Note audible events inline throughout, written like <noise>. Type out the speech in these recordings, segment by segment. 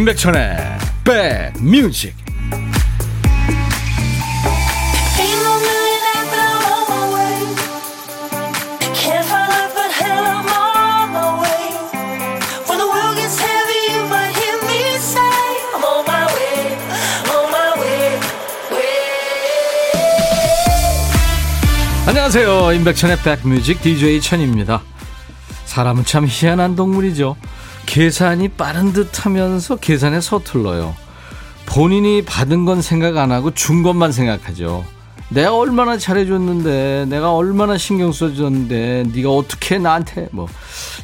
임백천의 백뮤직. 안녕하세요. 임백천의 백뮤직 DJ 천입니다. 사람은 참 희한한 동물이죠 계산이 빠른 듯 하면서 계산에 서툴러요. 본인이 받은 건 생각 안 하고 준 것만 생각하죠. 내가 얼마나 잘해줬는데, 내가 얼마나 신경 써줬는데, 네가 어떻게 나한테 뭐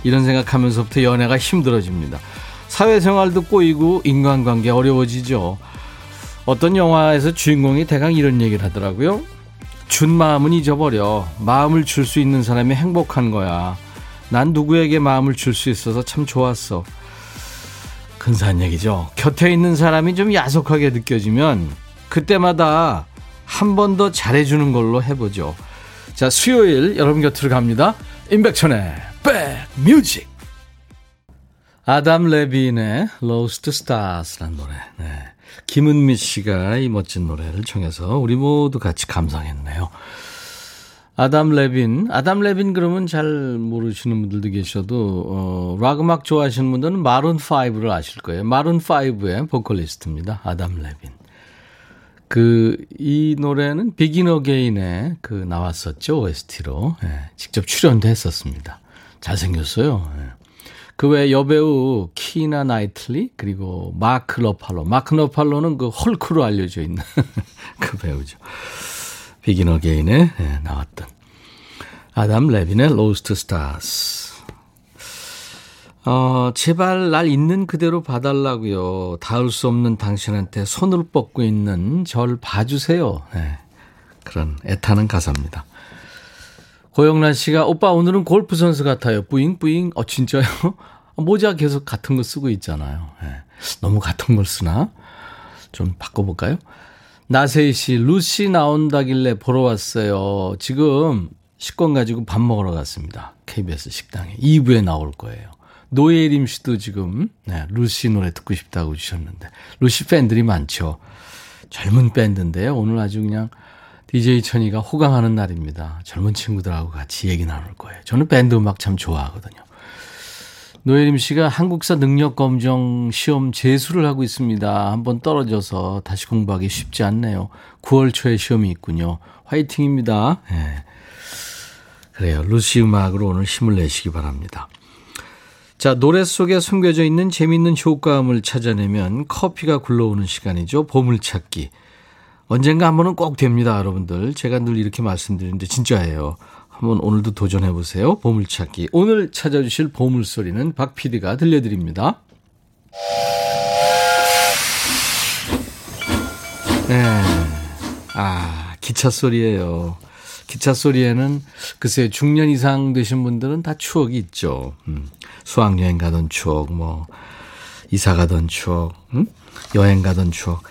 이런 생각하면서부터 연애가 힘들어집니다. 사회생활도 꼬이고 인간관계 어려워지죠. 어떤 영화에서 주인공이 대강 이런 얘기를 하더라고요. 준 마음은 잊어버려. 마음을 줄 수 있는 사람이 행복한 거야. 난 누구에게 마음을 줄 수 있어서 참 좋았어. 근사한 얘기죠. 곁에 있는 사람이 좀 야속하게 느껴지면 그때마다 한 번 더 잘해주는 걸로 해보죠. 자, 수요일 여러분 곁으로 갑니다. 임백천의 백뮤직. 아담 레빈의 Lost Stars라는 노래. 네. 김은미 씨가 이 멋진 노래를 청해서 우리 모두 같이 감상했네요. 아담 레빈, 아담 레빈 그러면 잘 모르시는 분들도 계셔도 어, 락 음악 좋아하시는 분들은 Maroon 5를 아실 거예요. Maroon 5의 보컬리스트입니다. 아담 레빈. 그 이 노래는 Begin Again에 그 나왔었죠 OST로 예, 직접 출연도 했었습니다. 잘생겼어요. 예. 그외 여배우 키이라 나이틀리 그리고 마크 러팔로 마크 러팔로는 그 헐크로 알려져 있는 <laughs> 그 배우죠. Begin Again에 네, 나왔던 아담 레빈의 Lost Stars. 어, 제발 날 있는 그대로 봐달라고요. 닿을 수 없는 당신한테 손을 뻗고 있는 절 봐주세요. 네, 그런 애타는 가사입니다. 고영란 씨가 오빠 오늘은 골프 선수 같아요. 뿌잉 뿌잉. 어 진짜요? <laughs> 모자 계속 같은 거 쓰고 있잖아요. 네, 너무 같은 걸 쓰나? 좀 바꿔볼까요? 나세희 씨, 루시 나온다길래 보러 왔어요. 지금 식권 가지고 밥 먹으러 갔습니다. KBS 식당에. 2부에 나올 거예요. 노예림 씨도 지금, 네, 루시 노래 듣고 싶다고 주셨는데. 루시 팬들이 많죠. 젊은 밴드인데요. 오늘 아주 그냥 DJ 천이가 호강하는 날입니다. 젊은 친구들하고 같이 얘기 나눌 거예요. 저는 밴드 음악 참 좋아하거든요. 노예림 씨가 한국사 능력 검정 시험 재수를 하고 있습니다. 한번 떨어져서 다시 공부하기 쉽지 않네요. 9월 초에 시험이 있군요. 화이팅입니다. 네. 그래요. 루시 음악으로 오늘 힘을 내시기 바랍니다. 자, 노래 속에 숨겨져 있는 재미있는 효과음을 찾아내면 커피가 굴러오는 시간이죠. 보물찾기. 언젠가 한 번은 꼭 됩니다, 여러분들. 제가 늘 이렇게 말씀드리는데 진짜예요. 한번 오늘도 도전해 보세요. 보물찾기. 오늘 찾아주실 보물소리는 박 PD가 들려드립니다. 네. 아, 기차 소리예요. 기차 소리에는 글쎄 중년 이상 되신 분들은 다 추억이 있죠. 음, 수학여행 가던 추억, 뭐 이사 가던 추억, 음? 여행 가던 추억.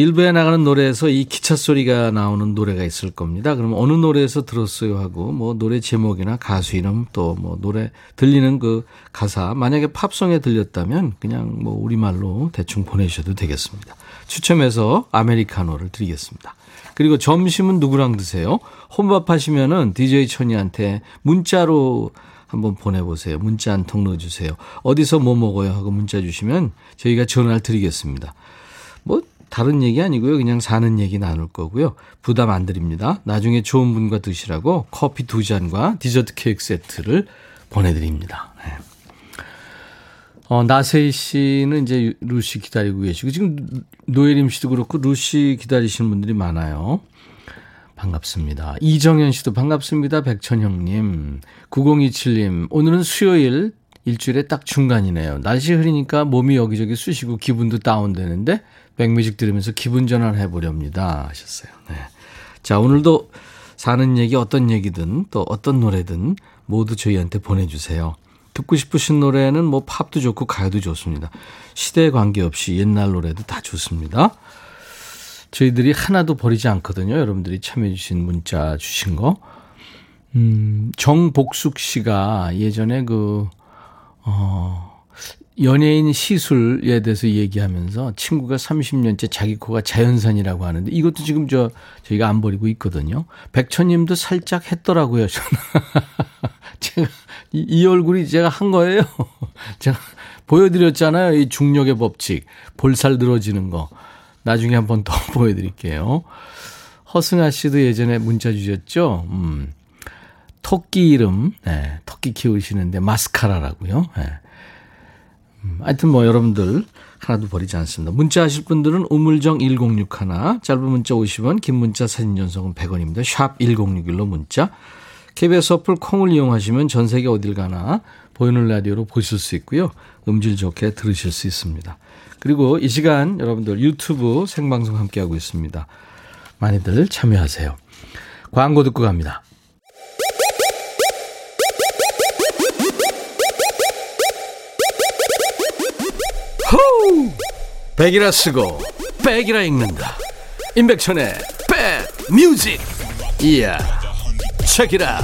일부에 나가는 노래에서 이 기차 소리가 나오는 노래가 있을 겁니다. 그럼 어느 노래에서 들었어요 하고 뭐 노래 제목이나 가수 이름 또 뭐 노래 들리는 그 가사 만약에 팝송에 들렸다면 그냥 뭐 우리말로 대충 보내셔도 되겠습니다. 추첨해서 아메리카노를 드리겠습니다. 그리고 점심은 누구랑 드세요? 혼밥 하시면은 DJ 천이한테 문자로 한번 보내보세요. 문자 한 통 넣어주세요. 어디서 뭐 먹어요 하고 문자 주시면 저희가 전화를 드리겠습니다. 뭐 다른 얘기 아니고요. 그냥 사는 얘기 나눌 거고요. 부담 안 드립니다. 나중에 좋은 분과 드시라고 커피 두 잔과 디저트 케이크 세트를 보내드립니다. 네. 어, 나세희 씨는 이제 루시 기다리고 계시고, 지금 노예림 씨도 그렇고, 루시 기다리시는 분들이 많아요. 반갑습니다. 이정현 씨도 반갑습니다. 백천형님. 9027님. 오늘은 수요일 일주일에 딱 중간이네요. 날씨 흐리니까 몸이 여기저기 쑤시고 기분도 다운되는데 백뮤직 들으면서 기분 전환 해 보렵니다. 하셨어요. 네. 자, 오늘도 사는 얘기 어떤 얘기든 또 어떤 노래든 모두 저희한테 보내주세요. 듣고 싶으신 노래는 뭐 팝도 좋고 가요도 좋습니다. 시대에 관계없이 옛날 노래도 다 좋습니다. 저희들이 하나도 버리지 않거든요. 여러분들이 참여해주신 문자 주신 거. 음, 정복숙 씨가 예전에 그, 어, 연예인 시술에 대해서 얘기하면서 친구가 30년째 자기 코가 자연산이라고 하는데 이것도 지금 저 저희가 안 버리고 있거든요. 백천님도 살짝 했더라고요. 저는 <laughs> 제가 이, 이 얼굴이 제가 한 거예요. <laughs> 제가 보여드렸잖아요. 이 중력의 법칙, 볼살 늘어지는 거. 나중에 한번 더 <laughs> 보여드릴게요. 허승아 씨도 예전에 문자 주셨죠. 음. 토끼 이름, 네, 토끼 키우시는데 마스카라라고요. 네. 음, 하여튼 뭐 여러분들 하나도 버리지 않습니다. 문자 하실 분들은 우물정 1061, 짧은 문자 50원, 긴 문자 사진 전송은 100원입니다. 샵 1061로 문자. KBS 어플 콩을 이용하시면 전 세계 어딜 가나 보이는 라디오로 보실 수 있고요. 음질 좋게 들으실 수 있습니다. 그리고 이 시간 여러분들 유튜브 생방송 함께하고 있습니다. 많이들 참여하세요. 광고 듣고 갑니다. 호우! 백이라 쓰고 백이라 읽는다. 임백천의 백 뮤직. 이야. 책이라.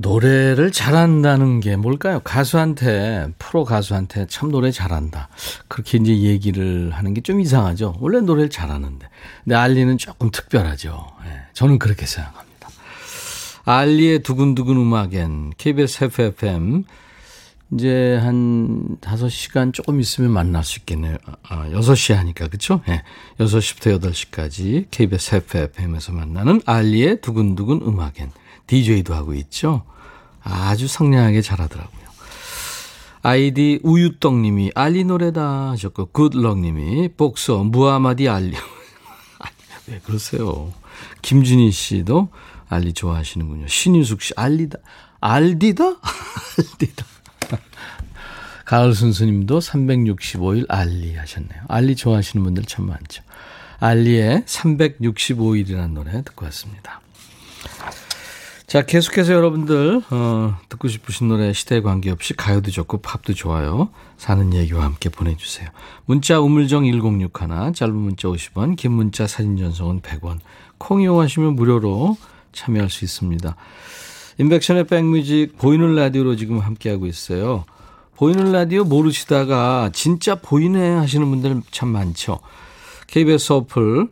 노래를 잘한다는 게 뭘까요? 가수한테, 프로 가수한테 참 노래 잘한다. 그렇게 이제 얘기를 하는 게 좀 이상하죠. 원래 노래를 잘하는데. 근데 알리는 조금 특별하죠. 네, 저는 그렇게 생각합니다. 알리의 두근두근 음악엔 KBS FFM 이제 한 5시간 조금 있으면 만날 수 있겠네요. 아, 6시 하니까, 그쵸? 예. 네. 6시부터 8시까지 KBS FFM에서 만나는 알리의 두근두근 음악엔. DJ도 하고 있죠. 아주 상냥하게 잘하더라고요. 아이디 우유떡 님이 알리 노래다 하셨고 굿럭 님이 복서 무하마디 알리 <laughs> 왜 그러세요? 김준희 씨도 알리 좋아하시는군요. 신유숙 씨 알리다 알디다 <laughs> 알디다 가을 순수님도 365일 알리 하셨네요. 알리 좋아하시는 분들 참 많죠. 알리의 365일이라는 노래 듣고 왔습니다. 자, 계속해서 여러분들, 어, 듣고 싶으신 노래 시대에 관계없이 가요도 좋고 팝도 좋아요. 사는 얘기와 함께 보내주세요. 문자 우물정 1061, 짧은 문자 50원, 긴 문자 사진 전송은 100원. 콩 이용하시면 무료로 참여할 수 있습니다. 인백션의 백뮤직 보이는 라디오로 지금 함께하고 있어요. 보이는 라디오 모르시다가 진짜 보이네 하시는 분들 참 많죠. KBS 어플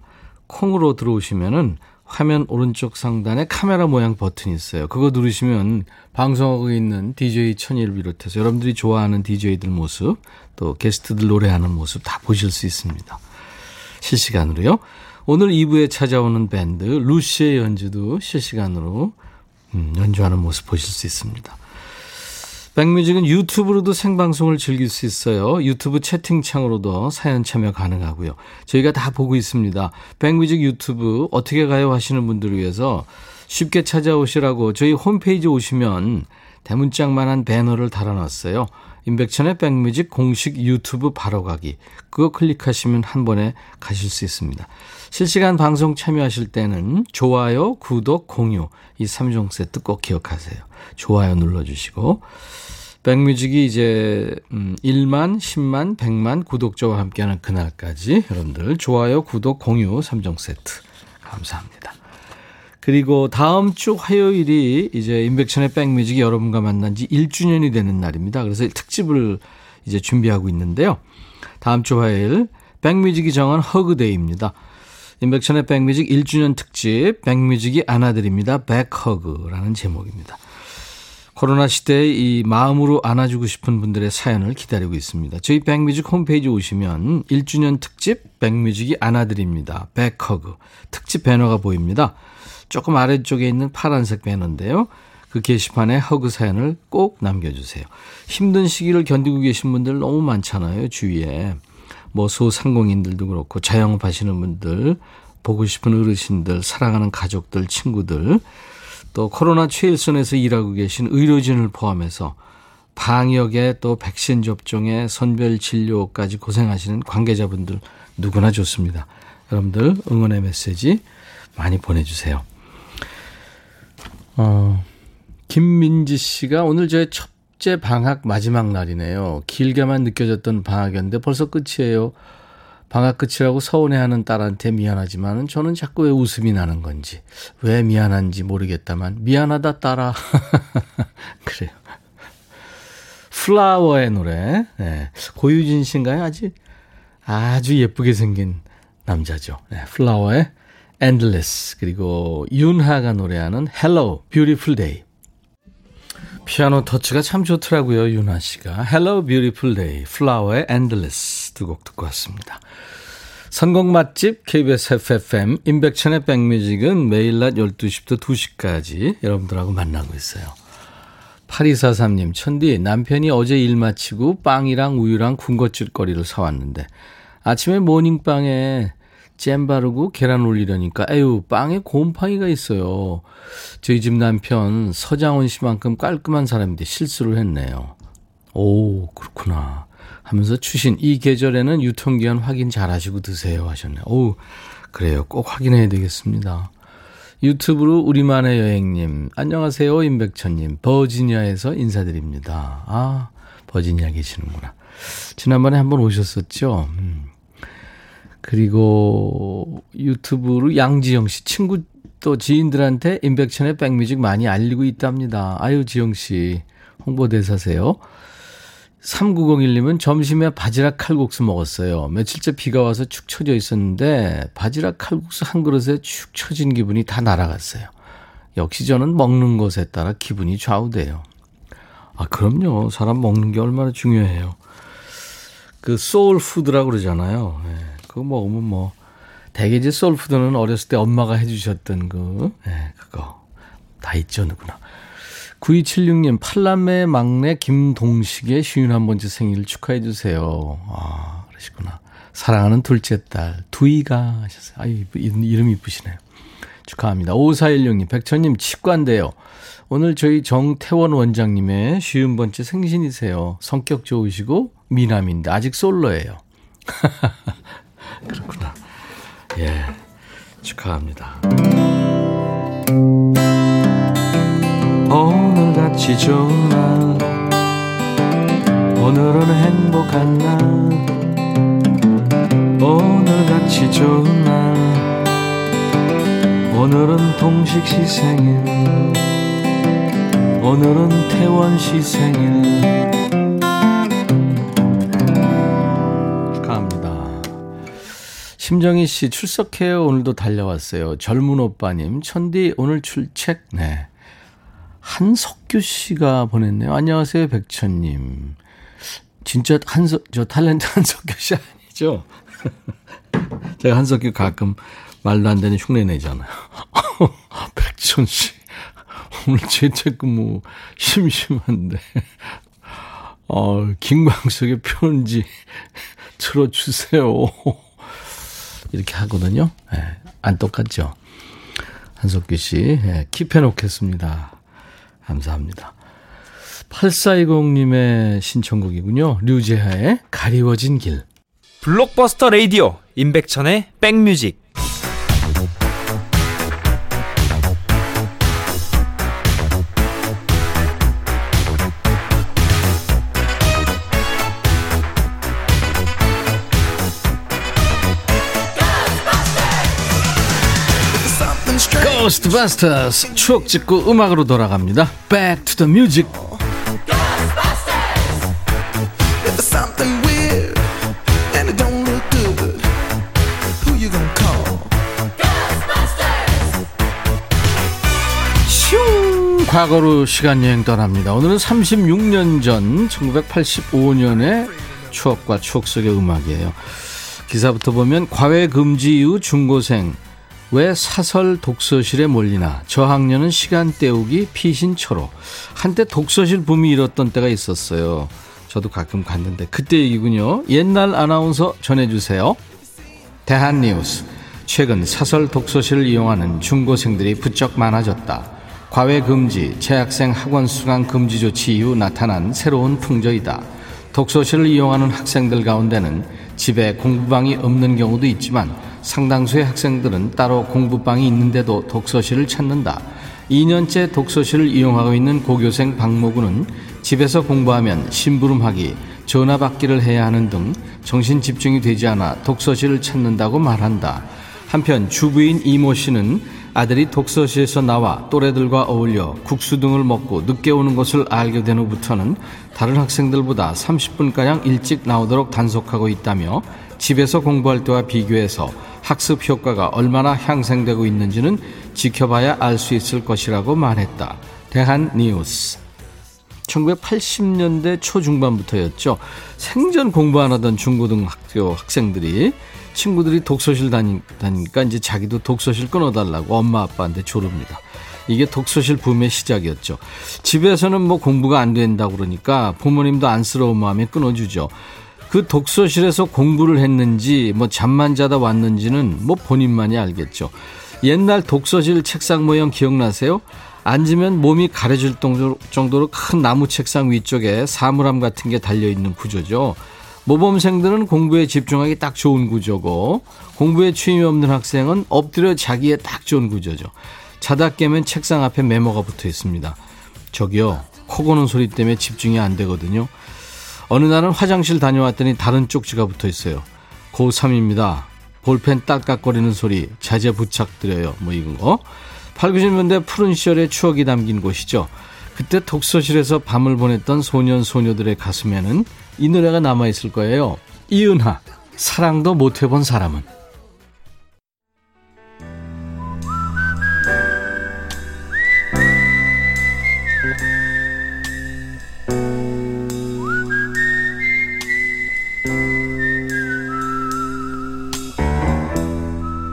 콩으로 들어오시면은 화면 오른쪽 상단에 카메라 모양 버튼이 있어요. 그거 누르시면 방송하고 있는 DJ 천일를 비롯해서 여러분들이 좋아하는 DJ들 모습, 또 게스트들 노래하는 모습 다 보실 수 있습니다. 실시간으로요. 오늘 2부에 찾아오는 밴드 루시의 연주도 실시간으로 음, 연주하는 모습 보실 수 있습니다. 백뮤직은 유튜브로도 생방송을 즐길 수 있어요. 유튜브 채팅창으로도 사연 참여 가능하고요. 저희가 다 보고 있습니다. 백뮤직 유튜브 어떻게 가요 하시는 분들을 위해서 쉽게 찾아오시라고 저희 홈페이지 오시면 대문짝만한 배너를 달아놨어요. 임백천의 백뮤직 공식 유튜브 바로 가기. 그거 클릭하시면 한 번에 가실 수 있습니다. 실시간 방송 참여하실 때는 좋아요, 구독, 공유 이 3종 세트 꼭 기억하세요. 좋아요 눌러주시고 백뮤직이 이제 1만, 음, 10만, 100만 구독자와 함께하는 그날까지 여러분들 좋아요, 구독, 공유 3종 세트 감사합니다. 그리고 다음 주 화요일이 이제 인백천의 백뮤직이 여러분과 만난 지 1주년이 되는 날입니다. 그래서 특집을 이제 준비하고 있는데요. 다음 주 화요일 백뮤직이 정한 hug day입니다. 인백천의 백뮤직 1주년 특집 백뮤직이 안아드립니다. back hug라는 제목입니다. 코로나 시대에 이 마음으로 안아주고 싶은 분들의 사연을 기다리고 있습니다. 저희 백뮤직 홈페이지 오시면 1주년 특집 백뮤직이 안아드립니다. back hug 특집 배너가 보입니다. 조금 아래쪽에 있는 파란색 배너인데요. 그 게시판에 허그 사연을 꼭 남겨주세요. 힘든 시기를 견디고 계신 분들 너무 많잖아요. 주위에. 뭐 소상공인들도 그렇고 자영업 하시는 분들, 보고 싶은 어르신들, 사랑하는 가족들, 친구들 또 코로나 최일선에서 일하고 계신 의료진을 포함해서 방역에 또 백신 접종에 선별 진료까지 고생하시는 관계자분들 누구나 좋습니다. 여러분들 응원의 메시지 많이 보내주세요. 어, 김민지 씨가 오늘 저의 첫째 방학 마지막 날이네요. 길게만 느껴졌던 방학이었는데 벌써 끝이에요. 방학 끝이라고 서운해하는 딸한테 미안하지만은 저는 자꾸 왜 웃음이 나는 건지 왜 미안한지 모르겠다만 미안하다 딸아 <laughs> 그래요. 플라워의 노래 네. 고유진 씨인가요? 아주 아주 예쁘게 생긴 남자죠. 네. 플라워의 Endless 그리고 윤하가 노래하는 Hello Beautiful Day 피아노 터치가 참 좋더라고요, 윤아 씨가. Hello, Beautiful Day, Flower의 Endless 두 곡 듣고 왔습니다. 선곡 맛집 KBS FFM 임백천의 백뮤직은 매일 낮 12시부터 2시까지 여러분들하고 만나고 있어요. 8243님, 천디, 남편이 어제 일 마치고 빵이랑 우유랑 군것질거리를 사왔는데 아침에 모닝빵에 잼 바르고 계란 올리려니까 에휴 빵에 곰팡이가 있어요. 저희 집 남편 서장원 씨만큼 깔끔한 사람인데 실수를 했네요. 오 그렇구나 하면서 추신 이 계절에는 유통기한 확인 잘 하시고 드세요 하셨네요. 오 그래요 꼭 확인해야 되겠습니다. 유튜브로 우리만의 여행님 안녕하세요 임백천님 버지니아에서 인사드립니다. 아 버지니아 계시는구나. 지난번에 한번 오셨었죠. 음. 그리고 유튜브로 양지영 씨 친구 또 지인들한테 임백천의 백뮤직 많이 알리고 있답니다. 아유 지영 씨 홍보대사세요. 3901님은 점심에 바지락 칼국수 먹었어요. 며칠째 비가 와서 축 처져 있었는데 바지락 칼국수 한 그릇에 축 처진 기분이 다 날아갔어요. 역시 저는 먹는 것에 따라 기분이 좌우돼요. 아, 그럼요. 사람 먹는 게 얼마나 중요해요. 그 soul food라고 그러잖아요. 네. 그거 먹으면 뭐 대개 이제 soul food는 어렸을 때 엄마가 해주셨던 그 네, 그거 다 있죠 누구나. 9276님 팔남매 막내 김동식의 51번째 생일 축하해 주세요. 아 그러시구나. 사랑하는 둘째 딸 두이가 하셨어요. 아유 이름 이쁘시네요. 축하합니다. 5416님 백천님 치과인데요. 오늘 저희 정태원 원장님의 쉬운 번째 생신이세요. 성격 좋으시고 미남인데 아직 솔로예요. <laughs> 그렇구나. 예. 축하합니다. 오늘같이 좋은 날 오늘은 행복한 날 오늘같이 좋은 날 오늘은 동식 시 생일 오늘은 태원 시 생일 심정희 씨 출석해요. 오늘도 달려왔어요. 젊은 오빠님. 천디 오늘 출첵. 네. 한석규 씨가 보냈네요. 안녕하세요. 백천님. 진짜 한석, 저 탤런트 <laughs> 한석규 씨 아니죠? <laughs> 제가 한석규 가끔 말도 안 되는 흉내 내잖아요. <laughs> 백천 씨. 오늘 재택근무 심심한데. 어, 김광석의 편지 틀어주세요. 이렇게 하거든요. 네, 안 똑같죠. 한석규 씨, 네, 킵해놓겠습니다. 감사합니다. 8420님의 신청곡이군요. 류재하의 가리워진 길. 블록버스터 레이디오, 임백천의 백뮤직. 고스트 바스터스 추억 찍고 음악으로 돌아갑니다. Back to the music. 과거로 시간 여행 떠납니다. 오늘은 36년 전 1985년의 추억과 추억 속의 음악이에요. 기사부터 보면 과외 금지 이후 중고생 왜 사설 독서실에 몰리나 저학년은 시간 때우기 피신처로 한때 독서실 붐이 일었던 때가 있었어요. 저도 가끔 갔는데 그때 얘기군요. 옛날 아나운서 전해주세요. 대한뉴스 최근 사설 독서실을 이용하는 중고생들이 부쩍 많아졌다. 과외 금지, 재학생 학원 수강 금지 조치 이후 나타난 새로운 풍조이다. 독서실을 이용하는 학생들 가운데는 집에 공부방이 없는 경우도 있지만 상당수의 학생들은 따로 공부방이 있는데도 독서실을 찾는다. 2년째 독서실을 이용하고 있는 고교생 박모구는 집에서 공부하면 심부름하기, 전화 받기를 해야 하는 등 정신 집중이 되지 않아 독서실을 찾는다고 말한다. 한편 주부인 이모 씨는 아들이 독서실에서 나와 또래들과 어울려 국수 등을 먹고 늦게 오는 것을 알게 된 후부터는 다른 학생들보다 30분가량 일찍 나오도록 단속하고 있다며 집에서 공부할 때와 비교해서 학습 효과가 얼마나 향상되고 있는지는 지켜봐야 알 수 있을 것이라고 말했다. 대한 뉴스. 1980년대 초중반부터였죠. 생전 공부 안 하던 중고등학교 학생들이 친구들이 독서실 다니, 다니니까 이제 자기도 독서실 끊어달라고 엄마 아빠한테 조릅니다. 이게 독서실 붐의 시작이었죠. 집에서는 뭐 공부가 안 된다고 그러니까 부모님도 안쓰러운 마음에 끊어주죠. 그 독서실에서 공부를 했는지 뭐 잠만 자다 왔는지는 뭐 본인만이 알겠죠. 옛날 독서실 책상 모형 기억나세요? 앉으면 몸이 가려질 정도로 큰 나무 책상 위쪽에 사물함 같은 게 달려있는 구조죠. 모범생들은 공부에 집중하기 딱 좋은 구조고 공부에 취임이 없는 학생은 엎드려 자기에 딱 좋은 구조죠. 자다 깨면 책상 앞에 메모가 붙어 있습니다. 저기요, 코 고는 소리 때문에 집중이 안 되거든요. 어느 날은 화장실 다녀왔더니 다른 쪽지가 붙어 있어요. 고3입니다. 볼펜 딱딱거리는 소리 자제 부탁드려요. 뭐 이런 거. 8, 90년대 푸른 시절의 추억이 담긴 곳이죠. 그때 독서실에서 밤을 보냈던 소년 소녀들의 가슴에는 이 노래가 남아 있을 거예요. 이은하 사랑도 못 해본 사람은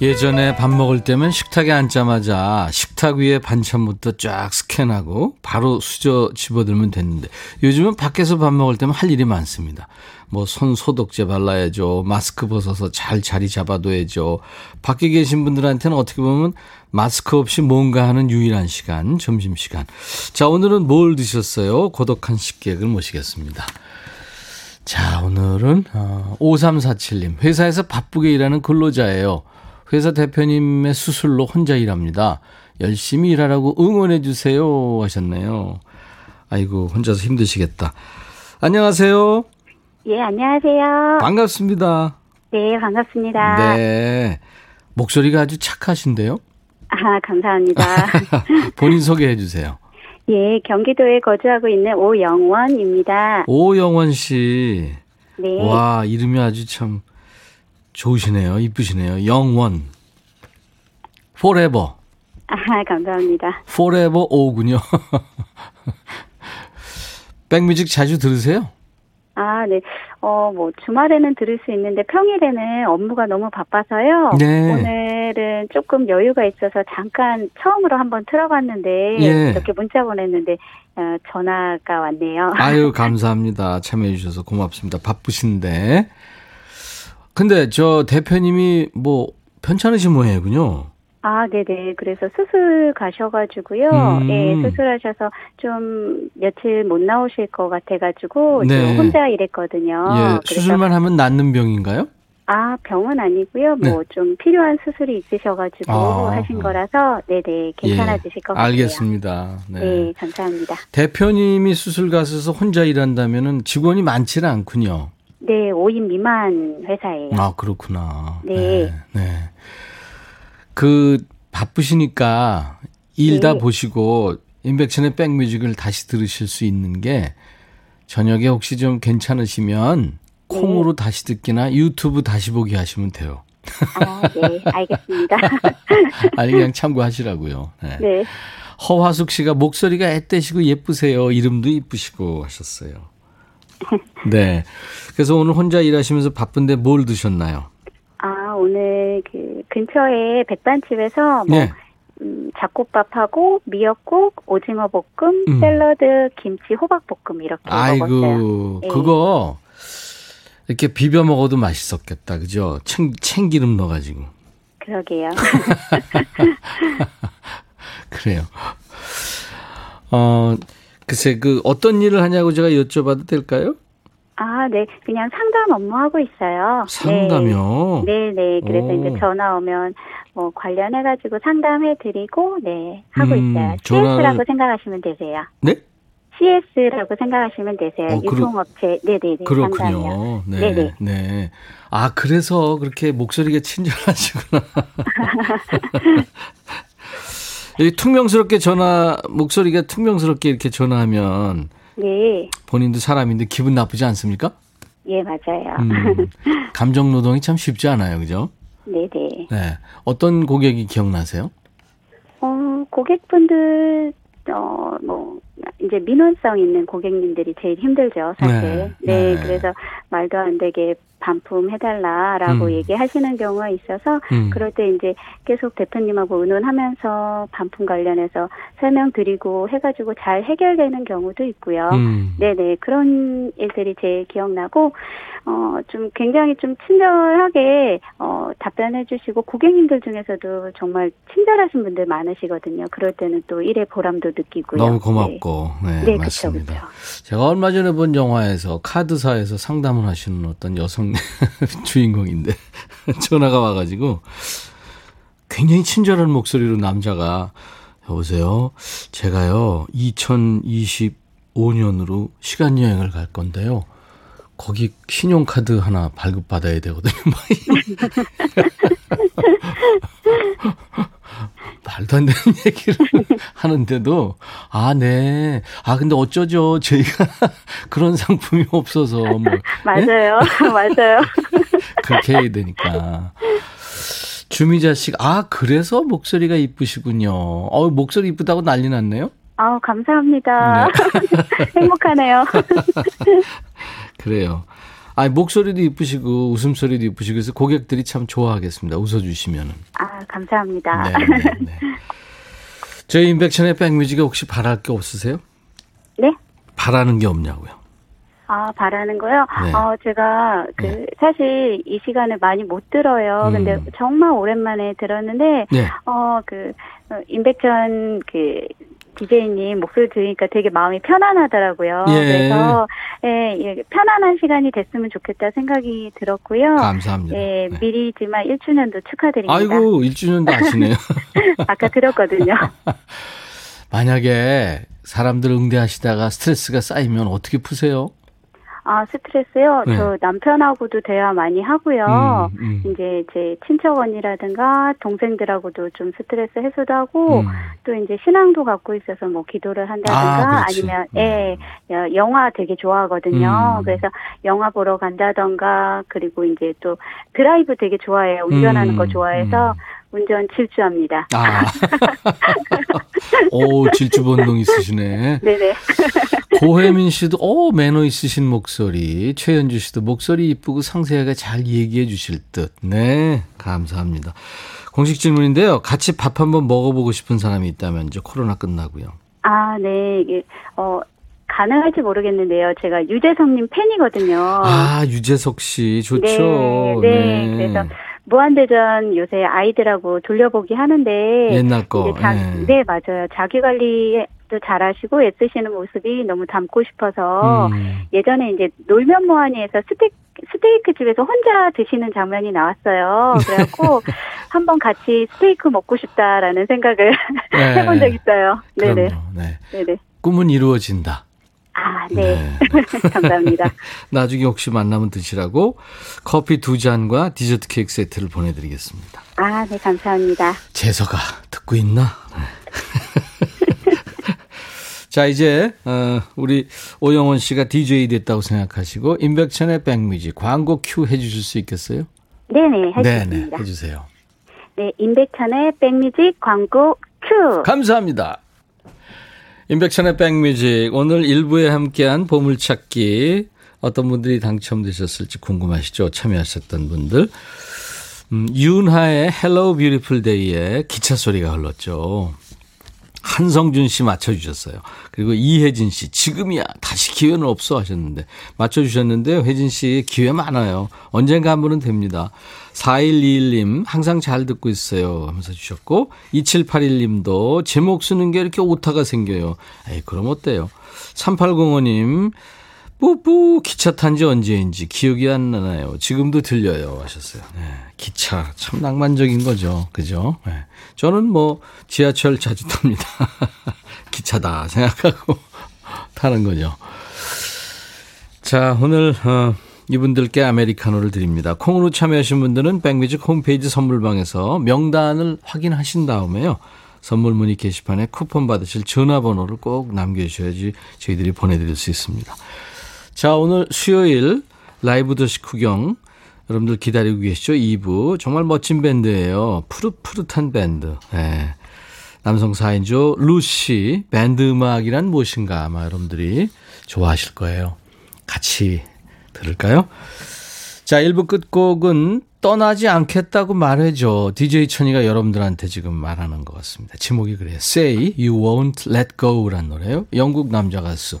예전에 밥 먹을 때면 식탁에 앉자마자 식탁 위에 반찬부터 쫙 스캔하고 바로 수저 집어들면 됐는데 요즘은 밖에서 밥 먹을 때면 할 일이 많습니다. 뭐 손 소독제 발라야죠. 마스크 벗어서 잘 자리 잡아둬야죠. 밖에 계신 분들한테는 어떻게 보면 마스크 없이 뭔가 하는 유일한 시간, 점심시간. 자, 오늘은 뭘 드셨어요? 고독한 식객을 모시겠습니다. 자, 오늘은, 어, 5347님. 회사에서 바쁘게 일하는 근로자예요. 회사 대표님의 수술로 혼자 일합니다. 열심히 일하라고 응원해 주세요. 하셨네요. 아이고, 혼자서 힘드시겠다. 안녕하세요. 예, 안녕하세요. 반갑습니다. 네, 반갑습니다. 네. 목소리가 아주 착하신데요? 아, 감사합니다. <laughs> 본인 소개해 주세요. <laughs> 예, 경기도에 거주하고 있는 오영원입니다. 오영원 씨. 네. 와, 이름이 아주 참 좋으시네요. 이쁘시네요. 영원. forever. 아, 감사합니다. forever 오군요. <laughs> 백뮤직 자주 들으세요? 아, 네. 어, 뭐, 주말에는 들을 수 있는데 평일에는 업무가 너무 바빠서요. 네. 오늘은 조금 여유가 있어서 잠깐 처음으로 한번 틀어봤는데, 예. 이렇게 문자 보냈는데, 어, 전화가 왔네요. 아유, <laughs> 감사합니다. 참여해 주셔서 고맙습니다. 바쁘신데. 근데 저 대표님이 뭐 편찮으신 모양이군요. 아, 네네. 그래서 수술 가셔가지고요. 음. 예, 수술하셔서 좀 며칠 못 나오실 것 같아가지고 네. 혼자 일했거든요. 예, 수술만 하면 낫는 병인가요? 아, 병은 아니고요. 뭐좀 필요한 수술이 있으셔가지고 네. 아. 하신 거라서 네네 괜찮아지실 것 같아요. 알겠습니다. 네. 네, 감사합니다. 대표님이 수술 가셔서 혼자 일한다면은 직원이 많지는 않군요. 네, 5인 미만 회사예요. 아, 그렇구나. 네. 네. 그 바쁘시니까 일다 네. 보시고 인백션의 백뮤직을 다시 들으실 수 있는 게 저녁에 혹시 좀 괜찮으시면 콩으로 다시 듣기나 유튜브 다시 보기 하시면 돼요. 아, 네, 알겠습니다. <laughs> 아니 그냥 참고하시라고요. 네. 네. 허화숙 씨가 목소리가 앳되시고 예쁘세요. 이름도 이쁘시고 하셨어요. <laughs> 네. 그래서 오늘 혼자 일하시면서 바쁜데 뭘 드셨나요? 아, 오늘 그 근처에 백반집에서 뭐 네. 음, 잡곡밥하고 미역국, 오징어 볶음, 음. 샐러드, 김치, 호박 볶음 이렇게 먹었어요. 아이고, 네. 그거 이렇게 비벼 먹어도 맛있었겠다. 그죠? 참, 참기름 넣어 가지고. 그러게요. <laughs> 그래요. 어, 글쎄, 그 어떤 일을 하냐고 제가 여쭤봐도 될까요? 아, 네. 그냥 상담 업무하고 있어요. 상담이요? 네, 네. 그래서 오. 이제 전화 오면 뭐 관련해가지고 상담해드리고, 네. 하고 음, 있어요. 전화를- CS라고 생각하시면 되세요. 네? CS라고 생각하시면 되세요. 어, 유통업체. 네네네. 상담이요. 그렇군요. 네. 네네. 네. 아, 그래서 그렇게 목소리가 친절하시구나. <laughs> 이 퉁명스럽게 전화, 목소리가 퉁명스럽게 이렇게 전화하면 네. 본인도 사람인데 기분 나쁘지 않습니까? 예, 맞아요. 음, <laughs> 감정 노동이 참 쉽지 않아요. 그죠? 네네. 네. 어떤 고객이 기억나세요? 어, 고객분들, 어, 뭐, 이제 민원성 있는 고객님들이 제일 힘들죠, 사실. 네, 네, 네. 그래서 말도 안 되게 반품해달라라고 음. 얘기하시는 경우가 있어서, 음. 그럴 때 이제 계속 대표님하고 의논하면서 반품 관련해서 설명드리고 해가지고 잘 해결되는 경우도 있고요. 음. 네네, 그런 일들이 제일 기억나고, 어, 좀 굉장히 좀 친절하게, 어, 답변해 주시고, 고객님들 중에서도 정말 친절하신 분들 많으시거든요. 그럴 때는 또 일의 보람도 느끼고요. 너무 네. 고맙고. 네, 네, 그쵸, 맞습니다. 그쵸. 제가 얼마 전에 본 영화에서 카드사에서 상담을 하시는 어떤 여성 <laughs> 주인공인데 <laughs> 전화가 와가지고 굉장히 친절한 목소리로 남자가 여보세요. 제가요 2025년으로 시간 여행을 갈 건데요. 거기 신용카드 하나 발급받아야 되거든요. <laughs> 말도 안 되는 <laughs> 얘기를 하는데도, 아, 네. 아, 근데 어쩌죠. 저희가 <laughs> 그런 상품이 없어서, 뭐. 맞아요. <laughs> 맞아요. 그렇게 해야 되니까. 주미자 씨가, 아, 그래서 목소리가 이쁘시군요. 어, 목소리 이쁘다고 난리 났네요? 아 감사합니다. 네. 행복하네요. 그래요. 아, 목소리도 이쁘시고, 웃음소리도 이쁘시고, 그래서 고객들이 참 좋아하겠습니다. 웃어주시면은. 아, 감사합니다. 네, 네, 네. 저희 인백션의 백뮤직에 혹시 바랄 게 없으세요? 네? 바라는 게 없냐고요. 아, 바라는 거요? 네. 어, 제가, 그, 네. 사실 이 시간을 많이 못 들어요. 음. 근데 정말 오랜만에 들었는데, 네. 어, 그, 어, 임백천, 그, 디제이님 목소리 들으니까 되게 마음이 편안하더라고요. 예. 그래서, 예, 예, 편안한 시간이 됐으면 좋겠다 생각이 들었고요. 감사합니다. 예, 네. 미리지만 1주년도 축하드립니다. 아이고, 1주년도 아시네요. <laughs> 아까 들었거든요. <laughs> 만약에 사람들 응대하시다가 스트레스가 쌓이면 어떻게 푸세요? 아, 스트레스요? 네. 저 남편하고도 대화 많이 하고요. 음, 음. 이제 제 친척 언니라든가 동생들하고도 좀 스트레스 해소도 하고 음. 또 이제 신앙도 갖고 있어서 뭐 기도를 아, 한다든가. 아, 니면 예 여- 영화 되게 좋아하거든요. 음. 그래서 영화 보러 간다던가 그리고 이제 또 드라이브 되게 좋아해요. 운전하는 음, 거 좋아해서 운전 질주합니다. 아. <laughs> 오, 질주 본능 있으시네. 네네. 고혜민 씨도, 오, 매너 있으신 목소리. 최현주 씨도 목소리 이쁘고 상세하게 잘 얘기해 주실 듯. 네, 감사합니다. 공식 질문인데요. 같이 밥 한번 먹어보고 싶은 사람이 있다면, 이제 코로나 끝나고요. 아, 네. 이게 어 가능할지 모르겠는데요. 제가 유재석님 팬이거든요. 아, 유재석 씨, 좋죠. 네, 네. 그래서 무한대전 요새 아이들하고 돌려보기 하는데 옛날 거. 자, 예. 네 맞아요. 자기 관리 도 잘하시고 애쓰시는 모습이 너무 담고 싶어서 음. 예전에 이제 놀면 뭐하니에서 스테이크 스테이크 집에서 혼자 드시는 장면이 나왔어요. 그래갖고 <laughs> 한번 같이 스테이크 먹고 싶다라는 생각을 네. <laughs> 해본 적 있어요. 네네, 그럼요. 네. 네네. 꿈은 이루어진다. 아, 네. <laughs> 감사합니다. <laughs> 나중에 혹시 만나면 드시라고 커피 두 잔과 디저트 케이크 세트를 보내드리겠습니다. 아, 네, 감사합니다. 재서가 듣고 있나? 네. <laughs> 자, 이제, 어, 우리 오영원 씨가 DJ 됐다고 생각하시고, 임백천의 백뮤직 광고 큐 해주실 수 있겠어요? 네네, 네네, 있습니다. 해주세요. 네, 임백천의 백뮤직 광고 큐. 감사합니다. 임백천의 백뮤직 오늘 일부에 함께한 보물찾기 어떤 분들이 당첨되셨을지 궁금하시죠? 참여하셨던 분들. 음, 윤하의 Hello Beautiful Day에 기차 소리가 흘렀죠. 한성준 씨 맞춰주셨어요. 그리고 이혜진 씨, 지금이야. 다시 기회는 없어 하셨는데. 맞춰주셨는데, 혜진 씨 기회 많아요. 언젠가 한 번은 됩니다. 4121님, 항상 잘 듣고 있어요. 하면서 주셨고, 2781님도 제목 쓰는 게 이렇게 오타가 생겨요. 에이, 그럼 어때요? 3805님, 뿌뿌 기차 탄 지 언제인지 기억이 안 나나요. 지금도 들려요. 하셨어요. 네, 기차 참 낭만적인 거죠. 그죠? 네. 저는 뭐 지하철 자주 탑니다. <laughs> 기차다 생각하고 <laughs> 타는 거죠. 자, 오늘 어, 이분들께 아메리카노를 드립니다. 콩으로 참여하신 분들은 백뮤직 홈페이지 선물방에서 명단을 확인하신 다음에요. 선물 문의 게시판에 쿠폰 받으실 전화번호를 꼭 남겨주셔야지 저희들이 보내드릴 수 있습니다. 자, 오늘 수요일 라이브 도시 구경 여러분들 기다리고 계시죠? 2부. 정말 멋진 밴드예요. 푸릇푸릇한 밴드. 네. 남성 4인조 루시 밴드 음악이란 무엇인가 아마 여러분들이 좋아하실 거예요. 같이 들을까요? 자, 1부 끝곡은 떠나지 않겠다고 말해줘. DJ 천이가 여러분들한테 지금 말하는 것 같습니다. 제목이 그래요. Say You Won't Let Go란 노래요. 영국 남자 가수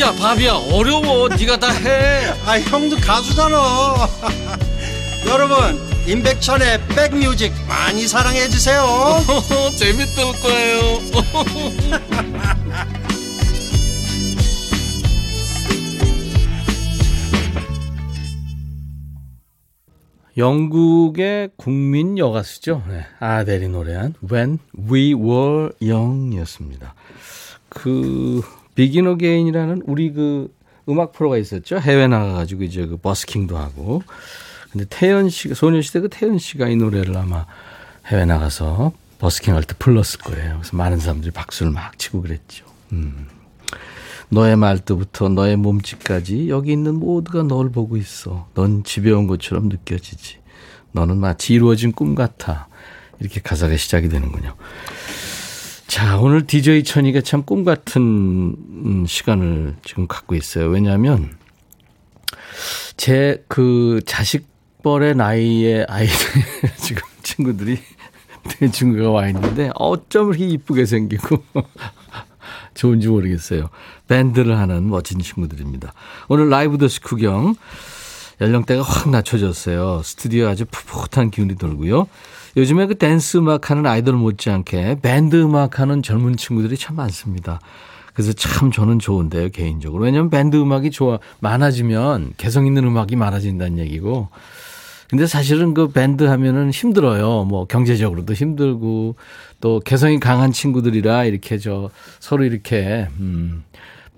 야 바비야 어려워. 네가 다 해. 아 형도 가수잖아. <laughs> 여러분 임백천의 백뮤직 많이 사랑해 주세요. <laughs> 재밌을 거예요. <laughs> 영국의 국민 여가수죠. 네, 아델이 노래한 When We Were Young이었습니다. 그 비긴 어게인이라는 우리 그 음악 프로가 있었죠. 해외 나가가지고 이제 그 버스킹도 하고. 근데 태연 씨가 소녀시대 그 태연 씨가 이 노래를 아마 해외 나가서 버스킹 할 때 불렀을 거예요. 그래서 많은 사람들이 박수를 막 치고 그랬죠. 음. 너의 말투부터 너의 몸짓까지 여기 있는 모두가 널 보고 있어. 넌 집에 온 것처럼 느껴지지. 너는 마치 이루어진 꿈 같아. 이렇게 가사가 시작이 되는군요. 자, 오늘 DJ 천이가 참 꿈 같은 음, 시간을 지금 갖고 있어요. 왜냐하면 제 그 자식뻘의 나이의 아이들 <laughs> 지금 친구들이 내 친구가 와 있는데 어쩜 이렇게 이쁘게 생기고 <laughs> 좋은지 모르겠어요. 밴드를 하는 멋진 친구들입니다. 오늘 라이브 더시 구경 연령대가 확 낮춰졌어요. 스튜디오 아주 풋풋한 기운이 돌고요. 요즘에 그 댄스 음악 하는 아이돌 못지않게 밴드 음악 하는 젊은 친구들이 참 많습니다. 그래서 참 저는 좋은데요, 개인적으로. 왜냐하면 밴드 음악이 좋아, 많아지면 개성 있는 음악이 많아진다는 얘기고. 근데 사실은 그 밴드 하면은 힘들어요. 뭐 경제적으로도 힘들고 또 개성이 강한 친구들이라 이렇게 저 서로 이렇게 음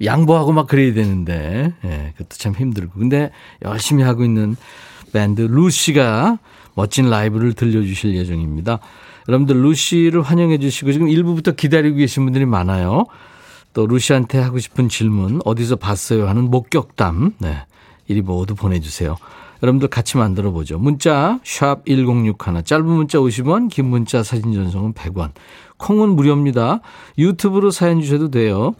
양보하고 막 그래야 되는데 예, 그것도 참 힘들고. 근데 열심히 하고 있는 밴드 루시가 멋진 라이브를 들려주실 예정입니다. 여러분들 루시를 환영해 주시고 지금 일부부터 기다리고 계신 분들이 많아요. 또 루시한테 하고 싶은 질문 어디서 봤어요 하는 목격담 네, 이리 모두 보내주세요. 여러분들 같이 만들어 보죠. 문자 샵 1061, 짧은 문자 50원, 긴 문자 사진 전송은 100원. 콩은 무료입니다. 유튜브로 사연 주셔도 돼요.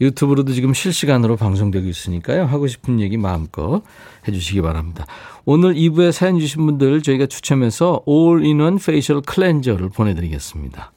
유튜브로도 지금 실시간으로 방송되고 있으니까요. 하고 싶은 얘기 마음껏 해주시기 바랍니다. 오늘 2부에 사연 주신 분들 저희가 추첨해서 all-in-one facial cleanser를 보내드리겠습니다.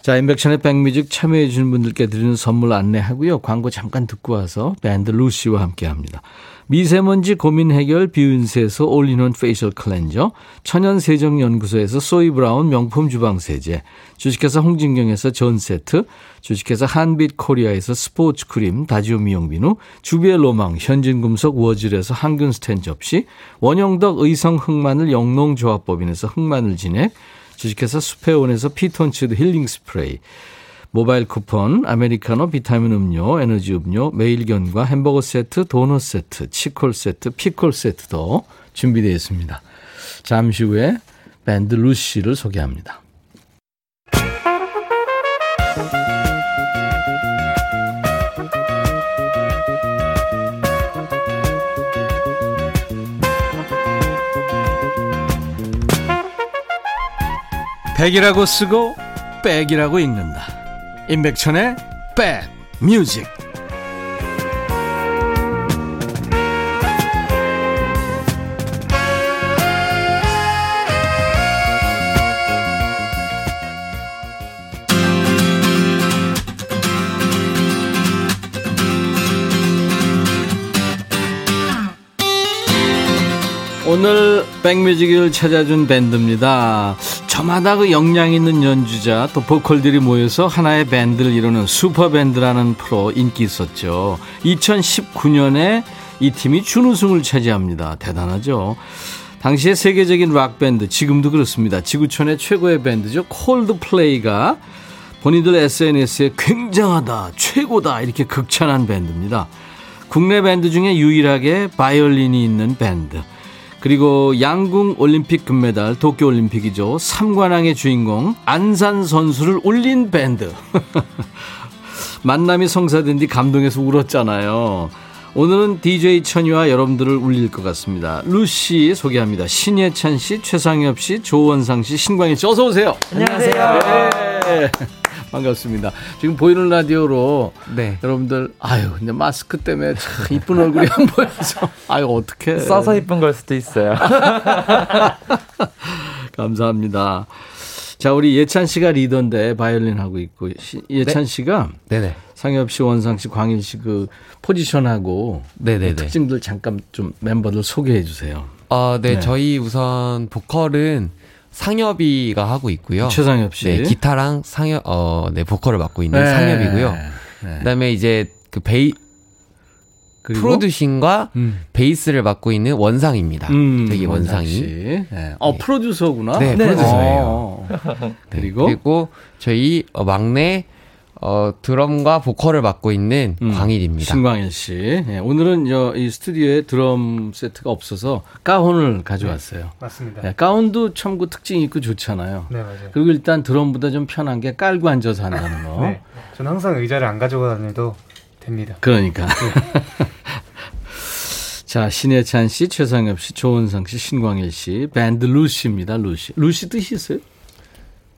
자, 임백천의 백뮤직 참여해 주신 분들께 드리는 선물 안내하고요. 광고 잠깐 듣고 와서 밴드 루시와 함께 합니다. 미세먼지 고민 해결 비윤세에서 all-in-one facial cleanser, 천연세정연구소에서 소이브라운 명품 주방세제, 주식회사 홍진경에서 전세트, 주식회사 한빛코리아에서 스포츠 크림, 다지오 미용비누, 주부의 로망, 현진금속 워즐에서 항균스텐 접시, 원형덕 의성 흑마늘 영농조합법인에서 흑마늘 진액, 주식회사 수페온에서 피톤치드 힐링 스프레이, 모바일 쿠폰, 아메리카노, 비타민 음료, 에너지 음료, 매일견과 햄버거 세트, 도넛 세트, 치콜 세트, 피콜 세트도 준비되어 있습니다. 잠시 후에 밴드 루시를 소개합니다. 백이라고 쓰고 백이라고 읽는다. 임백천의 백 뮤직. 오늘 백뮤직을 찾아준 밴드입니다. 저마다 그 역량 있는 연주자 또 보컬들이 모여서 하나의 밴드를 이루는 슈퍼밴드라는 프로 인기 있었죠. 2019년에 이 팀이 준우승을 차지합니다. 대단하죠. 당시의 세계적인 락밴드 지금도 그렇습니다. 지구촌의 최고의 밴드죠. 콜드플레이가 본인들 SNS에 굉장하다, 최고다 이렇게 극찬한 밴드입니다. 국내 밴드 중에 유일하게 바이올린이 있는 밴드. 그리고 양궁 올림픽 금메달 도쿄 올림픽이죠. 삼관왕의 주인공 안산 선수를 울린 밴드. <laughs> 만남이 성사된 뒤 감동해서 울었잖아요. 오늘은 DJ 천이와 여러분들을 울릴 것 같습니다. 루시 소개합니다. 신예찬 씨, 최상엽 씨, 조원상 씨, 신광희 씨 어서 오세요. 안녕하세요. 네. 반갑습니다. 지금 보이는 라디오로 네. 여러분들 아유 근데 마스크 때문에 참 이쁜 얼굴이 안 <laughs> 보여서 아유 어떻게 써서 이쁜 걸 수도 있어요. <laughs> 감사합니다. 자 우리 예찬 씨가 리더인데 바이올린 하고 있고 시- 예찬 씨가 네네. 상엽 씨, 원상 씨, 광일 씨 그 포지션하고 네네네. 그 특징들 잠깐 좀 멤버들 소개해 주세요. 어, 네, 네. 저희 우선 보컬은 상엽이가 하고 있고요. 최상엽 씨. 네, 기타랑 상엽, 어, 네, 보컬을 맡고 있는 네. 상엽이고요. 네. 그다음에 이제 그 베이 그리고 프로듀싱과 음. 베이스를 맡고 있는 원상입니다. 음, 원상 원상이. 씨. 네. 어 프로듀서구나. 네, 프로듀서예요. 어. 네, 그리고 그리고 저희 어, 막내 어, 드럼과 보컬을 맡고 있는 음, 광일입니다. 신광일 씨. 예, 오늘은 저, 이 스튜디오에 드럼 세트가 없어서 가운을 가져왔어요. 맞습니다. 예, 가운도 참 그 특징 있고 좋잖아요. 네, 맞아요. 그리고 일단 드럼보다 좀 편한 게 깔고 앉아서 한다는 <laughs> 거. 네. 저는 항상 의자를 안 가지고 다녀도 됩니다. 그러니까. <laughs> 자, 신혜찬 씨, 최상엽 씨, 조원상 씨, 신광일 씨, 밴드 루시입니다. 루시. 루시 뜻이 있어요?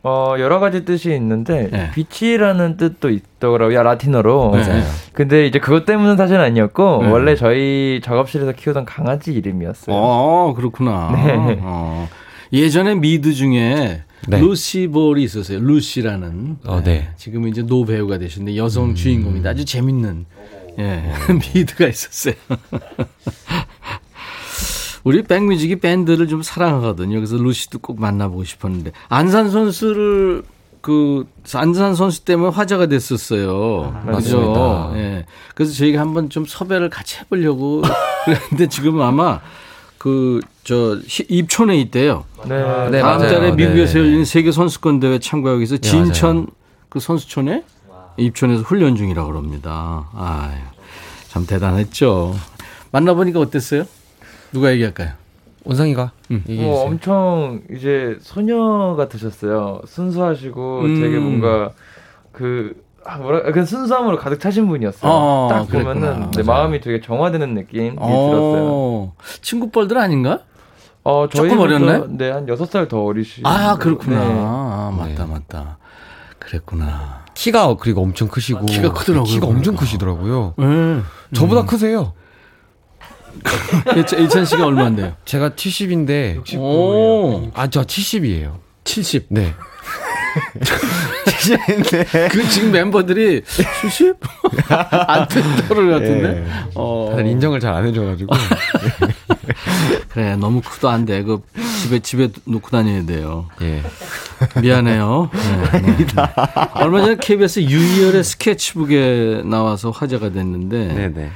어 여러 가지 뜻이 있는데 네. 빛이라는 뜻도 있더라고요 라틴어로. 네. 근데 이제 그것 때문은 사실 아니었고 네. 원래 저희 작업실에서 키우던 강아지 이름이었어요. 어, 그렇구나. <laughs> 네. 어. 예전에 미드 중에 네. 루시 볼이 있었어요. 루시라는. 어, 네. 지금 이제 노 배우가 되셨는데 여성 주인공인데 아주 재밌는 예, <laughs> 미드가 있었어요. <laughs> 우리 백뮤직이 밴드를 좀 사랑하거든요. 그래서 루시도 꼭 만나보고 싶었는데 안산 선수를 그 안산 선수 때문에 화제가 됐었어요. 그죠? 맞습니다. 예. 그래서 저희가 한번 좀 섭외를 같이 해보려고 <laughs> 그랬는데 지금 아마 그 저 입촌에 있대요. 네. 네, 다음 맞아요. 달에 미국에서 네. 열리는 세계 선수권 대회 참가하기 위해서 네, 진천 그 선수촌에 입촌에서 훈련 중이라고 그럽니다. 아, 참 대단했죠. 만나보니까 어땠어요? 누가 얘기할까요? 원상이가 음. 얘기해 뭐. 엄청 이제 소녀 같으셨어요. 순수하시고 음. 되게 뭔가 그 아, 뭐라 그냥 순수함으로 가득 차신 분이었어요. 어, 딱. 보면은 내. 마음이 되게 정화되는 느낌이 들었어요. 어, 친구뻘들 아닌가? 어, 조금 어렸나요? 네, 한 여섯 살더 어리시. 아, 그렇구나. 네. 아, 맞다, 네. 맞다. 그랬구나. 키가 그리고 엄청 크시고 키가 크더라고요, 키가. 엄청 크시더라고요. 네. 저보다 크세요. 일찬 씨가 얼마인데요? 제가 70인데 69예요. 오, 아저 70이에요. 70. 네. 그 지금 멤버들이 70? <laughs> 안 된다를 같은데? 어. 다들 인정을 잘 안 해줘가지고. <laughs> 그래, 너무 크도 안 돼. 그 집에, 집에 놓고 다녀야 돼요. 예. 미안해요. 네, 네, 네. 얼마 전에 KBS 유희열의 스케치북에 나와서 화제가 됐는데 네네.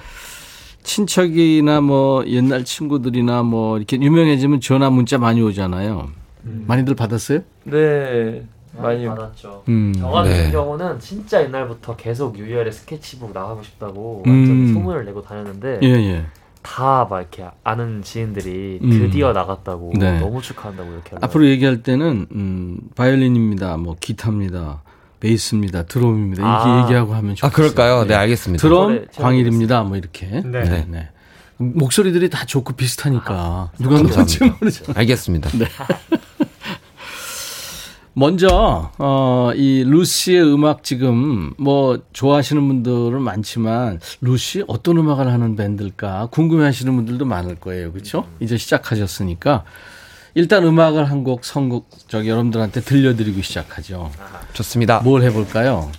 친척이나 뭐 옛날 친구들이나 뭐 이렇게 유명해지면 전화 문자 많이 오잖아요. 많이들 받았어요? 네. 많이 받았죠. 음. 저 같은 네. 경우는 진짜 옛날부터 계속 유열의 스케치북 나가고 싶다고 완전 음. 소문을 내고 다녔는데 예, 예. 다막 이렇게 아는 지인들이 음. 드디어 나갔다고 네. 너무 축하한다고 이렇게. 앞으로 얘기할 때는 음, 바이올린입니다. 뭐 기타입니다. 베이스입니다. 드럼입니다. 이렇게 아. 얘기하고 하면 좋겠어요. 아 그럴까요? 네 네. 알겠습니다. 드럼 광일입니다. 뭐 이렇게. 네. 네. 네. 목소리들이 다 좋고 비슷하니까 누가 감사합니다. 누군지 모르죠. 알겠습니다. <laughs> 먼저 어, 이 루시의 음악 지금 뭐 좋아하시는 분들은 많지만 루시 어떤 음악을 하는 밴드일까 궁금해하시는 분들도 많을 거예요, 그렇죠? 이제 시작하셨으니까 일단 음악을 한 곡 선곡 저기 여러분들한테 들려드리고 시작하죠. 좋습니다. 뭘 해볼까요?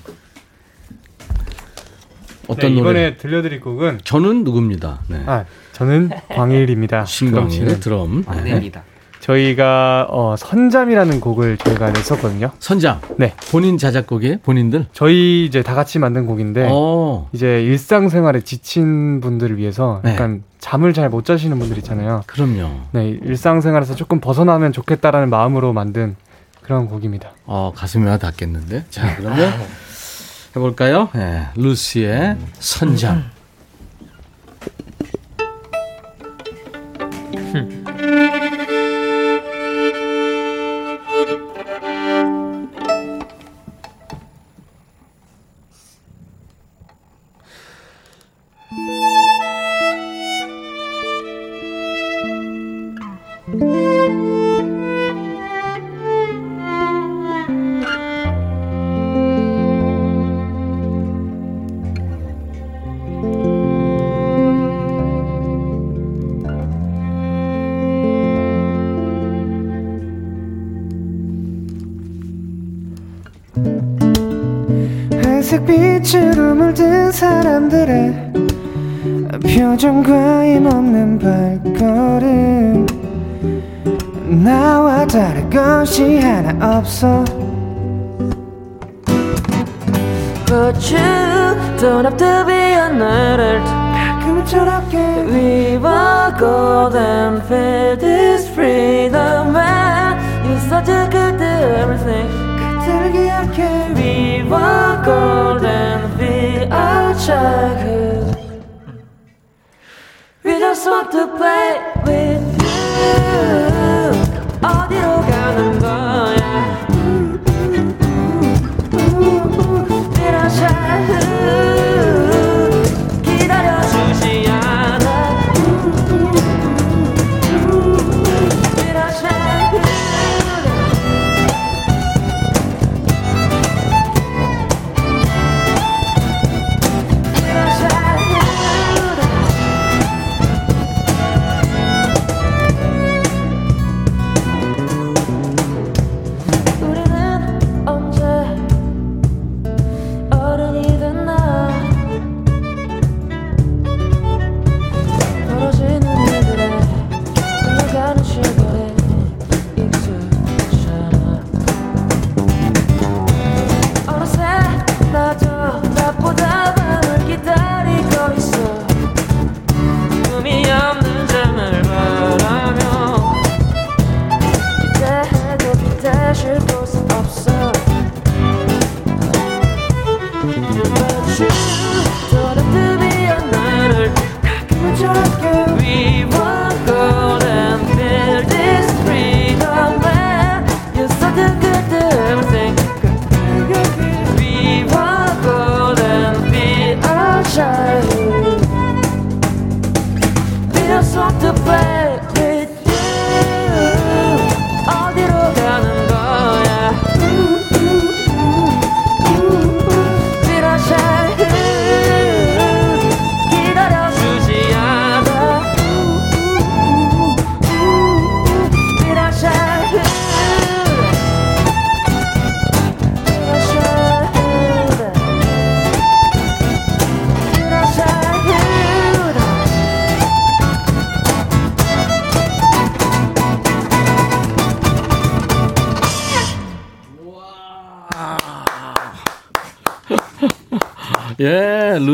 어떤 네, 이번에 노래? 들려드릴 곡은 저는 누굽니다. 네. 아 저는 광일입니다. 신광일의 드럼. 네. 됩니다. 저희가 어, 선잠이라는 곡을 저희가 냈었거든요. 선장. 네. 본인 자작곡이에요? 본인들? 저희 이제 다 같이 만든 곡인데 어. 이제 일상생활에 지친 분들을 위해서 네. 약간 잠을 잘 못 자시는 분들 있잖아요. 그럼요. 네, 일상생활에서 조금 벗어나면 좋겠다라는 마음으로 만든 그런 곡입니다. 어, 가슴이 와 닿겠는데. 자, 그러면 해볼까요? 네, 루시의 선장.